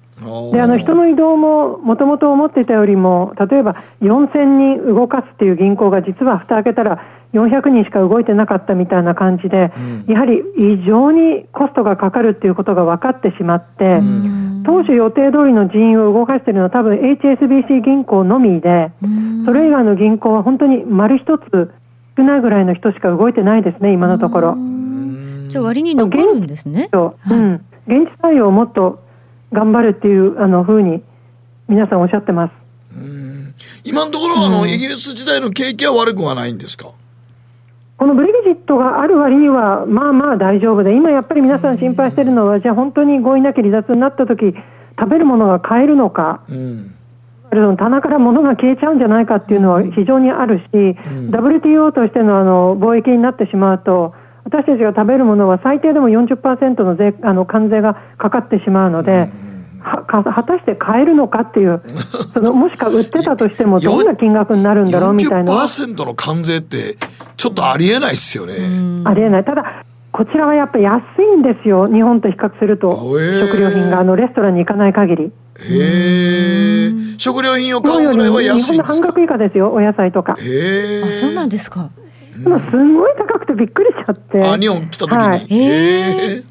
であの人の移動ももともと思っていたよりも例えば4000人動かすっていう銀行が実は蓋開けたら400人しか動いてなかったみたいな感じで、うん、やはり異常にコストがかかるっていうことが分かってしまって、うん、当初予定通りの人員を動かしているのは多分 HSBC 銀行のみで、うん、それ以外の銀行は本当に丸一つ少ないぐらいの人しか動いてないですね、今のところ。じゃあ割に残るんですね。う。ん、現地対応をもっと頑張るっていうあのふうに皆さんおっしゃってます。今のところあの、イギリス時代の景気は悪くはないんですか？このブレグジットがある割には、まあまあ大丈夫で、今やっぱり皆さん心配しているのは、じゃあ本当に合意なき離脱になったとき、食べるものが買えるのか、うん、棚から物が消えちゃうんじゃないかっていうのは非常にあるし、うん、WTO としてのあの貿易になってしまうと、私たちが食べるものは最低でも40%の税あの関税がかかってしまうので、は果たして買えるのかっていう、そのもしか売ってたとしても、どんな金額になるんだろうみたいな。40%の関税って、ちょっとありえないですよね。ありえない。ただこちらはやっぱり安いんですよ、日本と比較すると、食料品があのレストランに行かない限り。へ食料品を買うぐらいは安いんですか？日本の半額以下ですよ、お野菜とか。へあそうなんですか。もうすごい高くてびっくりしちゃって。あ、日本来た時に。はい、へえ。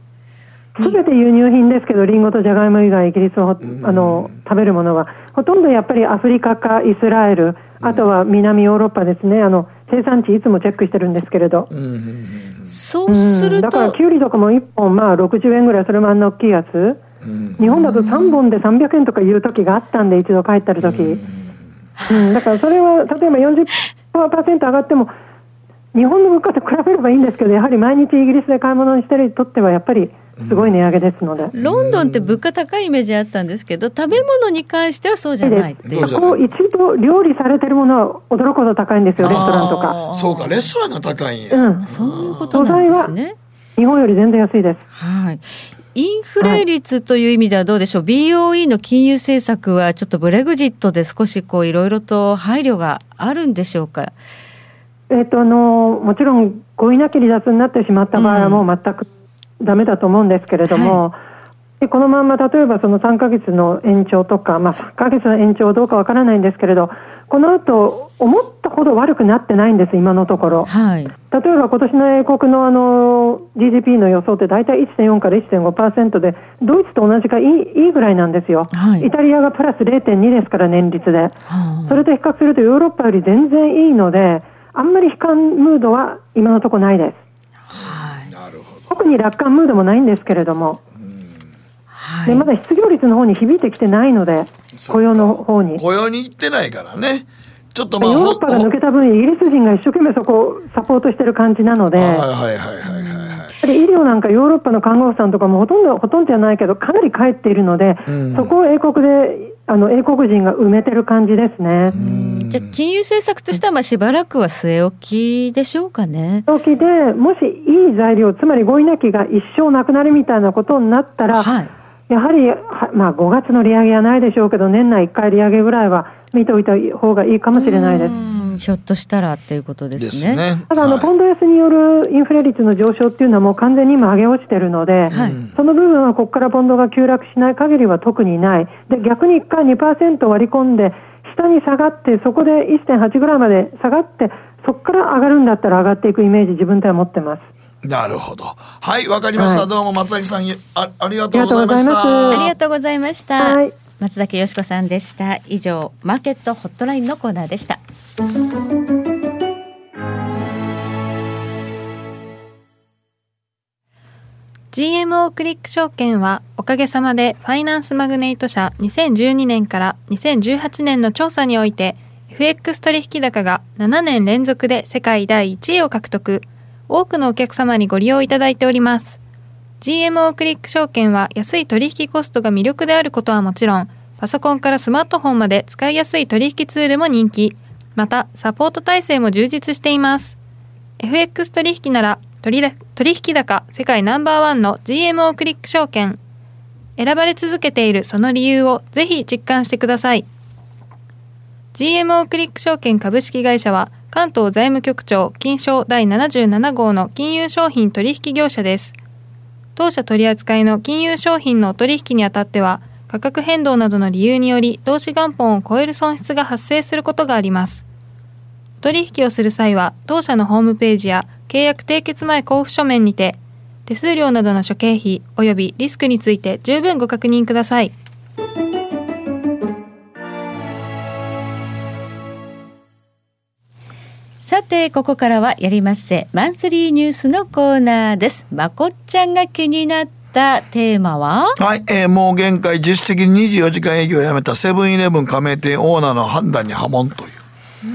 すべて輸入品ですけど、りんごとじゃがいも以外、イギリスをあの食べるものは、ほとんどやっぱりアフリカかイスラエル、あとは南ヨーロッパですね、あの生産地いつもチェックしてるんですけれど。そうすると、だからきゅうりとかも1本、まあ、60円ぐらい、それもあんな大きいやつ、日本だと3本で300円とかいう時があったんで、一度帰ってる時、うん、だからそれは例えば40%上がっても、日本の物価と比べればいいんですけど、やはり毎日イギリスで買い物にしてる人とっては、やっぱりすごい値上げですので、ロンドンって物価高いイメージあったんですけど、食べ物に関してはそうじゃないっていう。こう一度料理されてるものは驚くほど高いんですよ、レストランとか。そうか、レストランが高いんや。うん、そういうことなんですね。日本より全然安いです。はい。インフレ率という意味ではどうでしょう、はい、BOE の金融政策はちょっとブレグジットで少しこういろいろと配慮があるんでしょうか？えっ、とあのもちろん合意なき離脱になってしまった場合はもう全くダメだと思うんですけれども、はい、でこのまま例えばその3か月の延長とか、まあ、3か月の延長どうかわからないんですけれど、この後思ったほど悪くなってないんです、今のところ。はい、例えば今年の英国のあの GDP の予想って大体1.4から1.5%で、ドイツと同じかいいいいぐらいなんですよ、はい、イタリアがプラス0.2ですから、年率で、それと比較するとヨーロッパより全然いいので、あんまり悲観ムードは今のところないです。特に楽観ムードもないんですけれども、はい、でまだ失業率の方に響いてきてないので、雇用の方に。雇用に行ってないからね。ちょっとまあ、ヨーロッパが抜けた分、イギリス人が一生懸命そこをサポートしてる感じなので、はいはいはいはい、はい。医療なんかヨーロッパの看護婦さんとかもほとんど、ほとんどじゃないけど、かなり帰っているので、うん、そこを英国で、あの、英国人が埋めてる感じですね。じゃあ、金融政策としては、まあ、しばらくは据え置きでしょうかね。据え置きで、もしいい材料、つまり合意なきが一生なくなるみたいなことになったら、はい、やはり、まあ、5月の利上げはないでしょうけど、年内1回利上げぐらいは見ておいた方がいいかもしれないです。ひょっとしたらっていうことですね。すねただあの、はい、ポンド安によるインフレ率の上昇っていうのはもう完全に今上げ落ちてるので、はい、その部分はここからポンドが急落しない限りは特にない。で、逆に1回2%割り込んで、下に下がって、そこで1.8ぐらいまで下がって、そこから上がるんだったら上がっていくイメージ自分では持ってます。なるほど。はい、わかりました。はい、どうも松崎さんあ、ありがとうございました。ありがとうございました。はい、松崎よしこさんでした。以上、マーケットホットラインのコーナーでした。GMO クリック証券はおかげさまでファイナンスマグネイト社2012年から2018年の調査において FX 取引高が7年連続で世界第1位を獲得多くのお客様にご利用いただいております GMO クリック証券は安い取引コストが魅力であることはもちろんパソコンからスマートフォンまで使いやすい取引ツールも人気。またサポート体制も充実しています。FX 取引なら取引高世界ナンバーワンの GMO クリック証券。選ばれ続けているその理由をぜひ実感してください。GMO クリック証券株式会社は関東財務局長金賞第77号の金融商品取引業者です。当社取扱いの金融商品の取引にあたっては価格変動などの理由により投資元本を超える損失が発生することがあります。取引をする際は当社のホームページや契約締結前交付書面にて手数料などの諸経費及びリスクについて十分ご確認ください。さてここからはやりませマンスリーニュースのコーナーです。まこっちゃんが気になったテーマは？はい、えー、もう限界実質的に24時間営業をやめたセブンイレブン加盟店オーナーの判断に波紋という。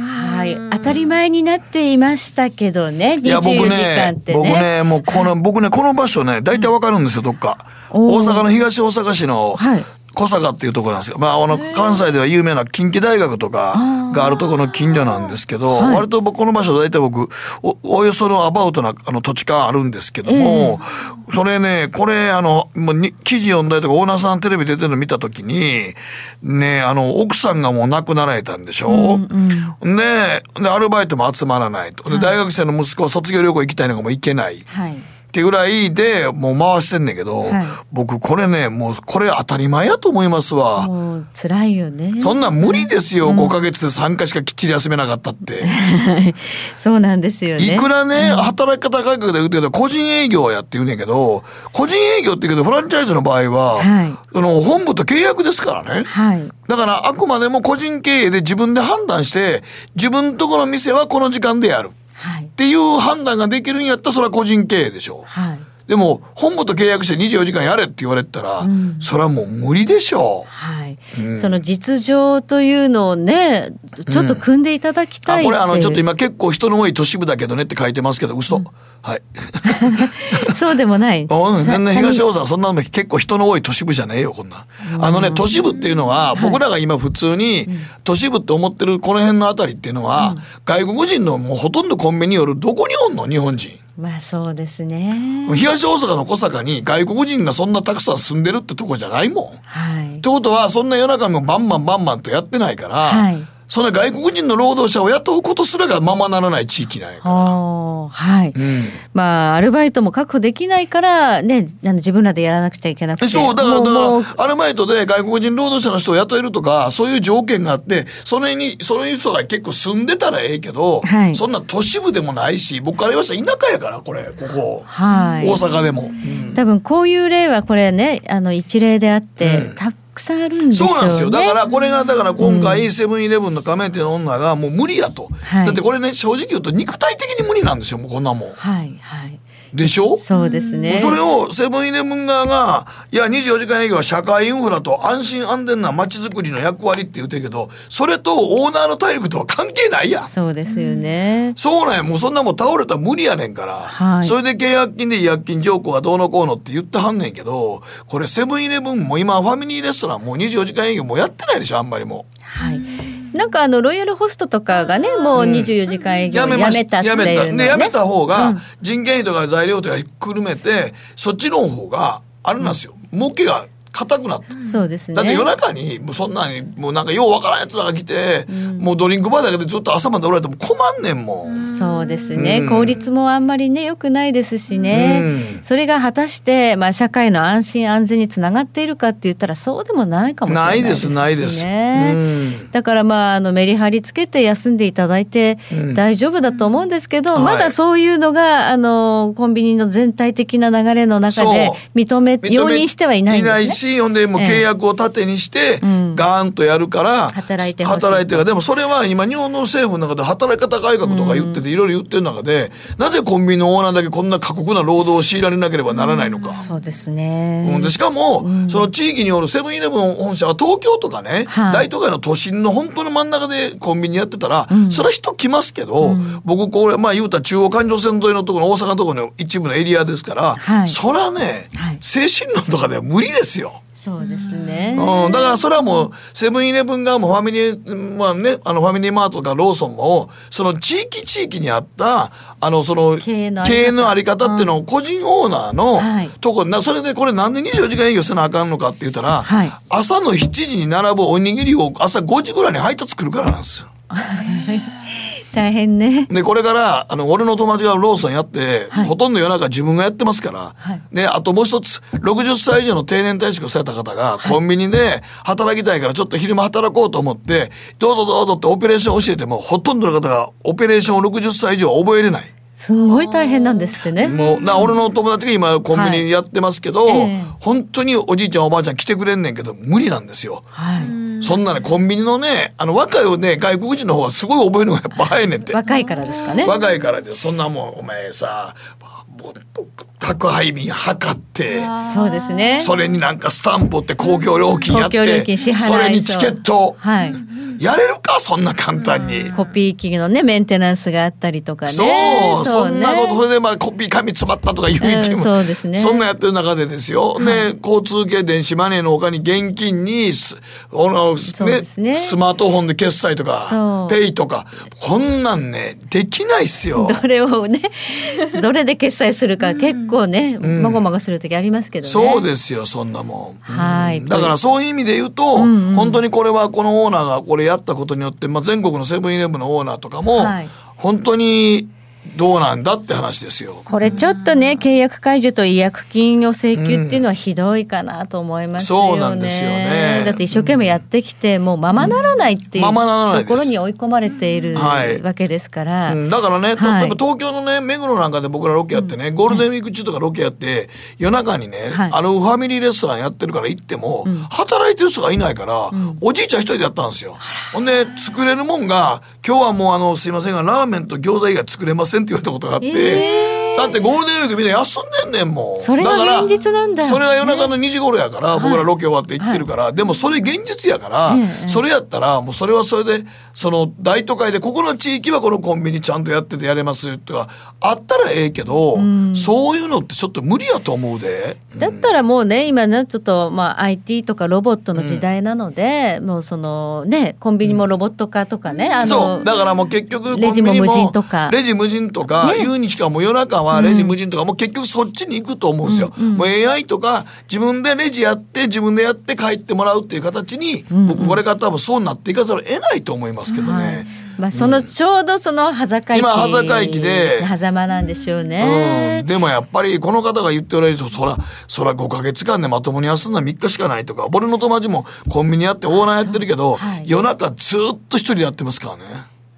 はい、当たり前になっていましたけどね、24時間ってね。僕ね、もうこの、僕ね、この場所ね、大体わかるんですよ、どっか。大阪の東大阪市の、はい、小坂っていうところなんですよ。まあ、あの、関西では有名な近畿大学とかがあるところの近所なんですけど、割とこの場所大体僕お、およそのアバウトなあの土地勘あるんですけども、えー、それね、これ、あの、もうに記事読んだりとか、オーナーさんテレビ出てるの見たときに、ね、あの、奥さんがもう亡くなられたんでしょ、うんうん、で、で、アルバイトも集まらないと。で、大学生の息子は卒業旅行行きたいのがもう行けない。はいってぐらいでもう回してんねんけど、はい、僕これね、もうこれ当たり前やと思いますわ。もう辛いよね。そんなん無理ですよ、うん、5ヶ月で3回しかきっちり休めなかったって。そうなんですよね。いくらね、働き方改革で言うけど、個人営業やって言うねんけど、個人営業って言うけど、フランチャイズの場合は、はい、その本部と契約ですからね。はい、だからあくまでも個人経営で自分で判断して、自分とこの店はこの時間でやる。っていう判断ができるんやったらそれは個人経営でしょう。はい、でも本部と契約して24時間やれって言われたら、うん、それはもう無理でしょう。はい、うん、その実情というのをねちょっと組んでいただきたい、う。ん、これあのちょっと今結構人の多い都市部だけどねって書いてますけど嘘。はい。そうでもない。うん、全然東大阪そんなの結構人の多い都市部じゃねえよ、こんな。あのね、都市部っていうのは、僕らが今普通に都市部って思ってるこの辺のあたりっていうのは、外国人のもうほとんどコンビニよるどこにおんの日本人。まあそうですね。東大阪の小坂に外国人がそんなたくさん住んでるってとこじゃないもん。はい。ってことは、そんな夜中もバンバンバンバンとやってないから、はい。その外国人の労働者を雇うことすらがままならない地域なんやから。はい、うん、まあアルバイトも確保できないからね自分らでやらなくちゃいけなくて。そうだからだからアルバイトで外国人労働者の人を雇えるとかそういう条件があってそれにその人が結構住んでたらええけど、はい、そんな都市部でもないし僕から言わせたら田舎やからこれここ、はい、大阪でも、うん、多分こういう例はこれねあの一例であって、うん、たくさんあるんでしょう、ね、そうなんですよ。だからこれがだから今回セブンイレブンの加盟店の女がもう無理やと、はい、だってこれね正直言うと肉体的に無理なんですよもうこんなもん。はいはいでしょ？そうですね。それをセブンイレブン側が、いや、24時間営業は社会インフラと安心安全な街づくりの役割って言ってるけど、それとオーナーの体力とは関係ないやそうですよね。そうなんや。もうそんなもん倒れたら無理やねんから。はい、それで契約金で違約金条項がどうのこうのって言ってはんねんけど、これセブンイレブンも今ファミリーレストランもう24時間営業もやってないでしょ、あんまりもう。はい。なんかあのロイヤルホストとかがねもう24時間営業やめた。っていうの、ね、やめた。でやめた方が人件費とか材料とかひっくるめて、そっちの方があれなんですよ、儲けが硬くなってそうですね。だって夜中にもうそんなにもうなんかようわからんやつらが来て、うん、もうドリンクバーだけでずっと朝までおられても困んねんもん。そうですね、うん、効率もあんまりねよくないですしね、うん、それが果たして、まあ、社会の安心安全につながっているかって言ったらそうでもないかもしれないですね。ないですないです。だからまああのメリハリつけて休んでいただいて大丈夫だと思うんですけど、まだそういうのがあのコンビニの全体的な流れの中で認め容認してはいないんですねしほんでもう契約を盾にして、ガーンとやるから、働いてる。でもそれは今日本の政府の中で働き方改革とか言ってていろいろ言ってる中で、なぜコンビニのオーナーだけこんな過酷な労働を強いられなければならないのか。そうですね。うん。でしかも、その地域によるセブンイレブン本社は東京とかね、はい大都会の都心の本当の真ん中でコンビニやってたら、それは人来ますけど、僕これまあ言うたら中央環状線沿いのところの大阪のところの一部のエリアですから、はい。それはね、精神論とかでは無理ですよ。そうですね。うん、だからそれはもうセブンイレブン側もファミリー、まあね、あのファミリーマートとかローソンもその地域地域にあったあのその経営のあり方っていうのを個人オーナーのはいとこなそれでこれなんで24時間営業せなあかんのかって言ったら、はい朝の7時に並ぶおにぎりを朝5時ぐらいに配達来るからなんですよ。大変ね。でこれからあの俺の友達がローソンやって、ほとんど夜中自分がやってますから、はいであともう一つ60歳以上の定年退職をされた方が、コンビニで働きたいからちょっと昼間働こうと思ってどうぞどうぞってオペレーションを教えてもほとんどの方がオペレーションを60歳以上は覚えれない。すんごい大変なんですってね。もうな俺の友達が今コンビニやってますけど、はいええ本当におじいちゃんおばあちゃん来てくれんねんけど無理なんですよ。はい。そんなねコンビニのねあの若いをね外国人の方がすごい覚えるのがやっぱ早いねんって。若いからですかね。若いからでそんなもんお前さ宅配便測ってそうですね。それになんかスタンプって公共料金やって公共料金支払いそうそれにチケットはい。やれるか？そんな簡単に。コピー機のね、メンテナンスがあったりとかね。そう、そんなこと、ねそれでまあコピー紙詰まったとか言うても、うんそうですねそんなやってる中でですよ。ね、交通系電子マネーの他に現金にす、あの、ねスマートフォンで決済とかペイとか、こんなんね、できないっすよ。どれをね、どれで決済するか結構ね、まごまごする時ありますけどね。そうですよ、そんなもん。はい。だからそういう意味で言うと、本当にこれはこのオーナーがこれやったことによって、まあ、全国のセブンイレブンのオーナーとかも、はい。本当にどうなんだって話ですよ。これちょっとね、契約解除と違約金を請求っていうのはひどいかなと思いますよね。そうなんですよね。だって一生懸命やってきて、もうままならないっていうままならないです。ところに追い込まれているはい。わけですから。うん。だからね、はい。例えば東京のね、目黒なんかで僕らロケやってね、ゴールデンウィーク中とかロケやって、夜中にね、はい。あのファミリーレストランやってるから行っても、働いてる人がいないから、おじいちゃん一人でやったんですよ。ほんで、作れるもんが、今日はもうあの、すいませんが、ラーメンと餃子以外作れませんって言われたことがあって、だってゴールデンウィークみんな休んでんねんもん。それが現実なんだ。それが夜中の2時頃やから、僕らロケ終わって行ってるから、でもそれ現実やから、ええそれやったら、もうそれはそれで、その大都会で、ここの地域はこのコンビニちゃんとやっててやれますとか、あったらええけど、そういうのってちょっと無理やと思うで。だったらもうね、今ね、ちょっと、まあ、IT とかロボットの時代なので、もうそのね、コンビニもロボット化とかね、あの、そう。だからもう結局、レジも無人とか。レジ無人とか、言うにしかもう夜中はレジ無人とか、もう結局そっちに行くと思うんですよ。もう AI とか、自分でレジやって、自分でやって帰ってもらうっていう形に、僕これから多分そうなっていかざるを得ないと思いますけどね。まあ、その、ちょうどその、端境期、今端境期で狭間なんでしょううねん、。でもやっぱりこの方が言っておられるとそらそら5か月間でまともに休んだ3日しかないとか俺の友達もコンビニやってオーナーやってるけど、夜中ずっと一人でやってますからね。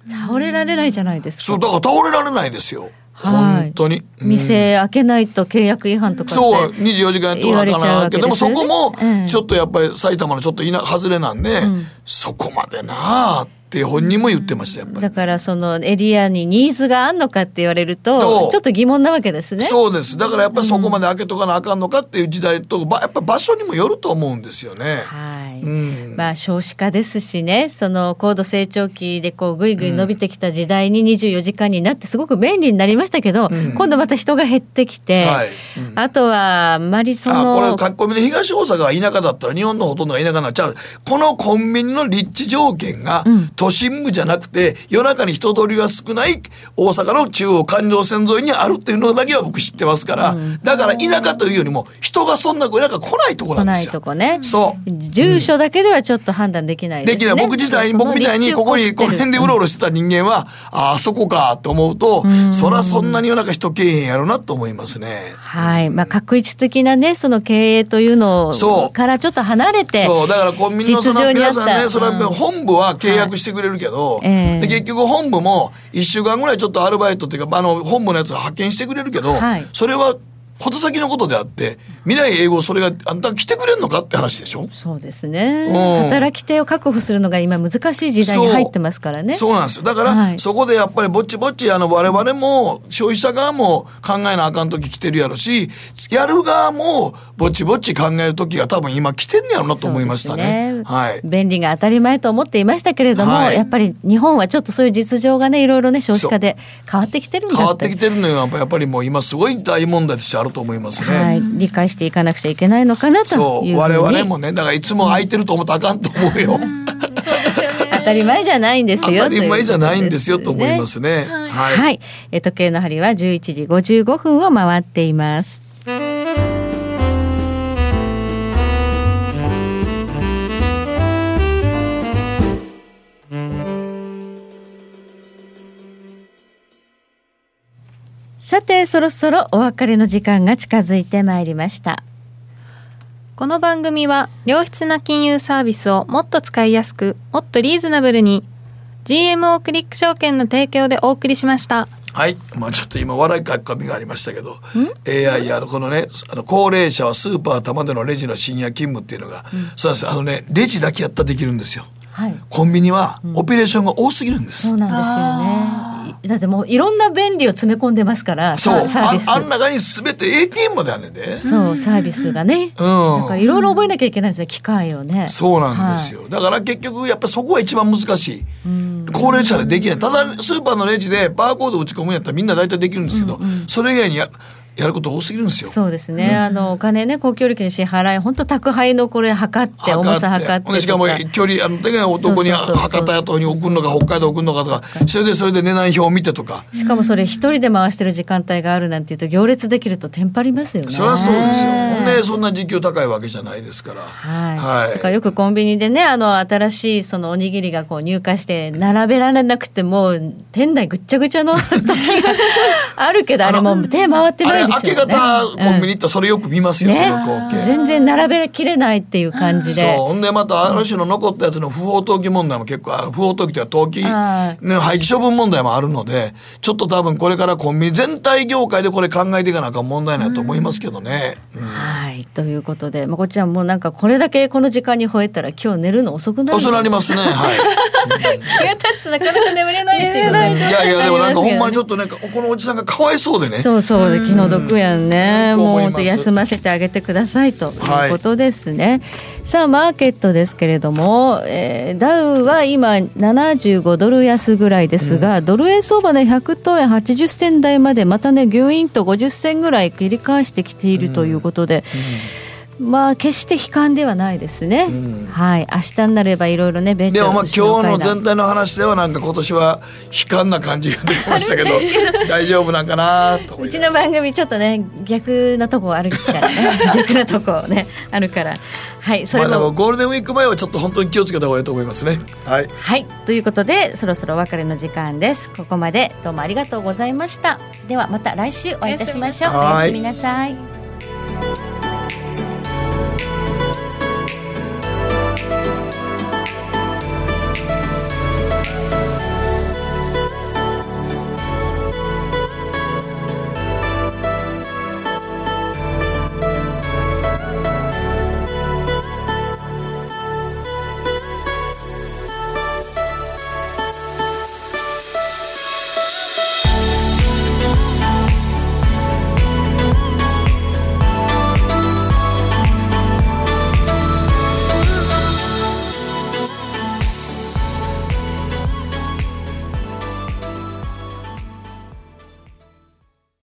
倒れられないじゃないですか。そうだから倒れられないですよ、はい本当に、うん。店開けないと契約違反とかってそう24時間やってもらわなけどでもそこもええちょっとやっぱり埼玉のちょっと田外れなんで、そこまでなあって本人も言ってましたやっぱり。だからそのエリアにニーズがあんのかって言われるそとう。ちょっと疑問なわけですね。そうです。だからやっぱりそこまで開けとかなあかんのかっていう時代と、ばやっぱ場所にもよると思うんですよね。はい。うん。まあ少子化ですしね。その高度成長期でこうぐいぐい伸びてきた時代に24時間になってすごく便利になりましたけど、今度また人が減ってきて、はい。あとはあんまりそあこれの書き込みで東大阪が田舎だったら日本のほとんどが田舎になっちゃうこのコンビニの立地条件が都心部じゃなくて夜中に人通りが少ない大阪の中央環状線沿いにあるっていうのだけは僕知ってますから、だから田舎というよりも人がそんな田舎来ないとこないなんですよ。とこね。そう。住所だけではちょっと判断できないでね。ですきない。僕自体に僕みたいにここにこの辺でうろうろしてた人間はああそこかと思うとそりゃそんなに夜中人けえへんやろなと思いますね。はい、まあ、確一的なね、その経営というのからちょっと離れて。そう。だからコンビニのその皆さんねそれはうん。本部は契約してくれるけど、ええ。で結局本部も1週間ぐらいちょっとアルバイトっていうかあの本部のやつが派遣してくれるけど、はい。それはこと先のことであって未来英語それがあんた来てくれんのかって話でしょ？そうですね、うん。働き手を確保するのが今難しい時代に入ってますからね。そうなんですよ。だから、はい。そこでやっぱりぼっちぼっちあの我々も消費者側も考えなあかん時来てるやろしやる側もぼっちぼっち考える時が多分今来てんねやろなと思いましたね。そうですはい。便利が当たり前と思っていましたけれども、はい。やっぱり日本はちょっとそういう実情がねいろいろね少子化で変わってきてるんだ変わってきてるのがやっぱりもう今すごい大問題としてあると思いますね。はい、理解していかなくちゃいけないのかなという我々もねだからいつも空いてると思ったらあかん。と思うよ。当たり前じゃないんですよ。当たり前じゃないんですよと思いますね。はい、はい。えー時計の針は11時55分を回っていますさてそろそろお別れの時間が近づいてまいりました。この番組は良質な金融サービスをもっと使いやすくもっとリーズナブルに GMO クリック証券の提供でお送りしました。はい、まあちょっと今笑いかっかみがありましたけど AI あのこのねあの高齢者はスーパー玉でのレジの深夜勤務っていうのが、そうなんです。あのねレジだけやったらできるんですよ。はいコンビニはオペレーションが多すぎるんです、そうなんですよね。だってもういろんな便利を詰め込んでますからそう。ササービス。ああん中に全て ATM まであんねんで、そうサービスがね、うん。だからいろいろ覚えなきゃいけないんですよ機械をね。そうなんですよ、だから結局やっぱそこが一番難しい、高齢者でできない。ただスーパーのレジでバーコード打ち込むんやったらみんな大体できるんですけど、それ以外にややること多すぎるんですよ。そうですね、あのお金ね公共料金の支払い本当宅配のこれ測って重さ測ってしかも距離あの手が男に博多やに送るのか北海道送るのかとかそれでそれで値段表を見てとか。しかもそれ一人で回してる時間帯があるなんていうと行列できるとテンパりますよね。そりゃそうですよ。ほんでそんな時給高いわけじゃないですから。はい、はい。だからよくコンビニでねあの新しいそのおにぎりがこう入荷して並べられなくてもう店内ぐっちゃぐちゃの時があるけどあれもう手回ってないで明け方コンビニ行ったらそれよく見ますよ、その光景。全然並べきれないっていう感じで。そう。ほんでまたある種の残ったやつの不法投棄問題も結構あ不法投棄というか投棄、はね、廃棄処分問題もあるのでちょっと多分これからコンビニ全体業界でこれ考えていかなあかん問題ないと思いますけどね。うん。はい。ということでまこっちゃんもうなんかこれだけこの時間に吠えたら今日寝るの遅くなる。遅なりますね。はい。気が立つな。かなか眠れないっていうことで。いやいやでもなんかほんまにちょっっとなんかこのおじさんがかわいそうでね。そうそう。で気の毒やんね、もうん思います。休ませてあげてくださいとはい。いうことですね、さあマーケットですけれども、えーダウは今75ドル安ぐらいですが、ドル円相場で100等円80銭台までまたねギュインと50銭ぐらい切り返してきているということで、まあ決して悲観ではないですね、はい。明日になればいろいろね米でもまあ今日の全体の話ではなんか今年は悲観な感じが出てましたけど 大丈夫なんかなとうちの番組ちょっとね逆なとこあるからね。逆なとこねあるから。はいそれも,、まあでもゴールデンウィーク前はちょっと本当に気をつけた方がいいと思いますね。はい。はい。ということでそろそろお別れの時間です。ここまで。どうもありがとうございました。ではまた来週お会いいたしましょう。おはい。やすみなさい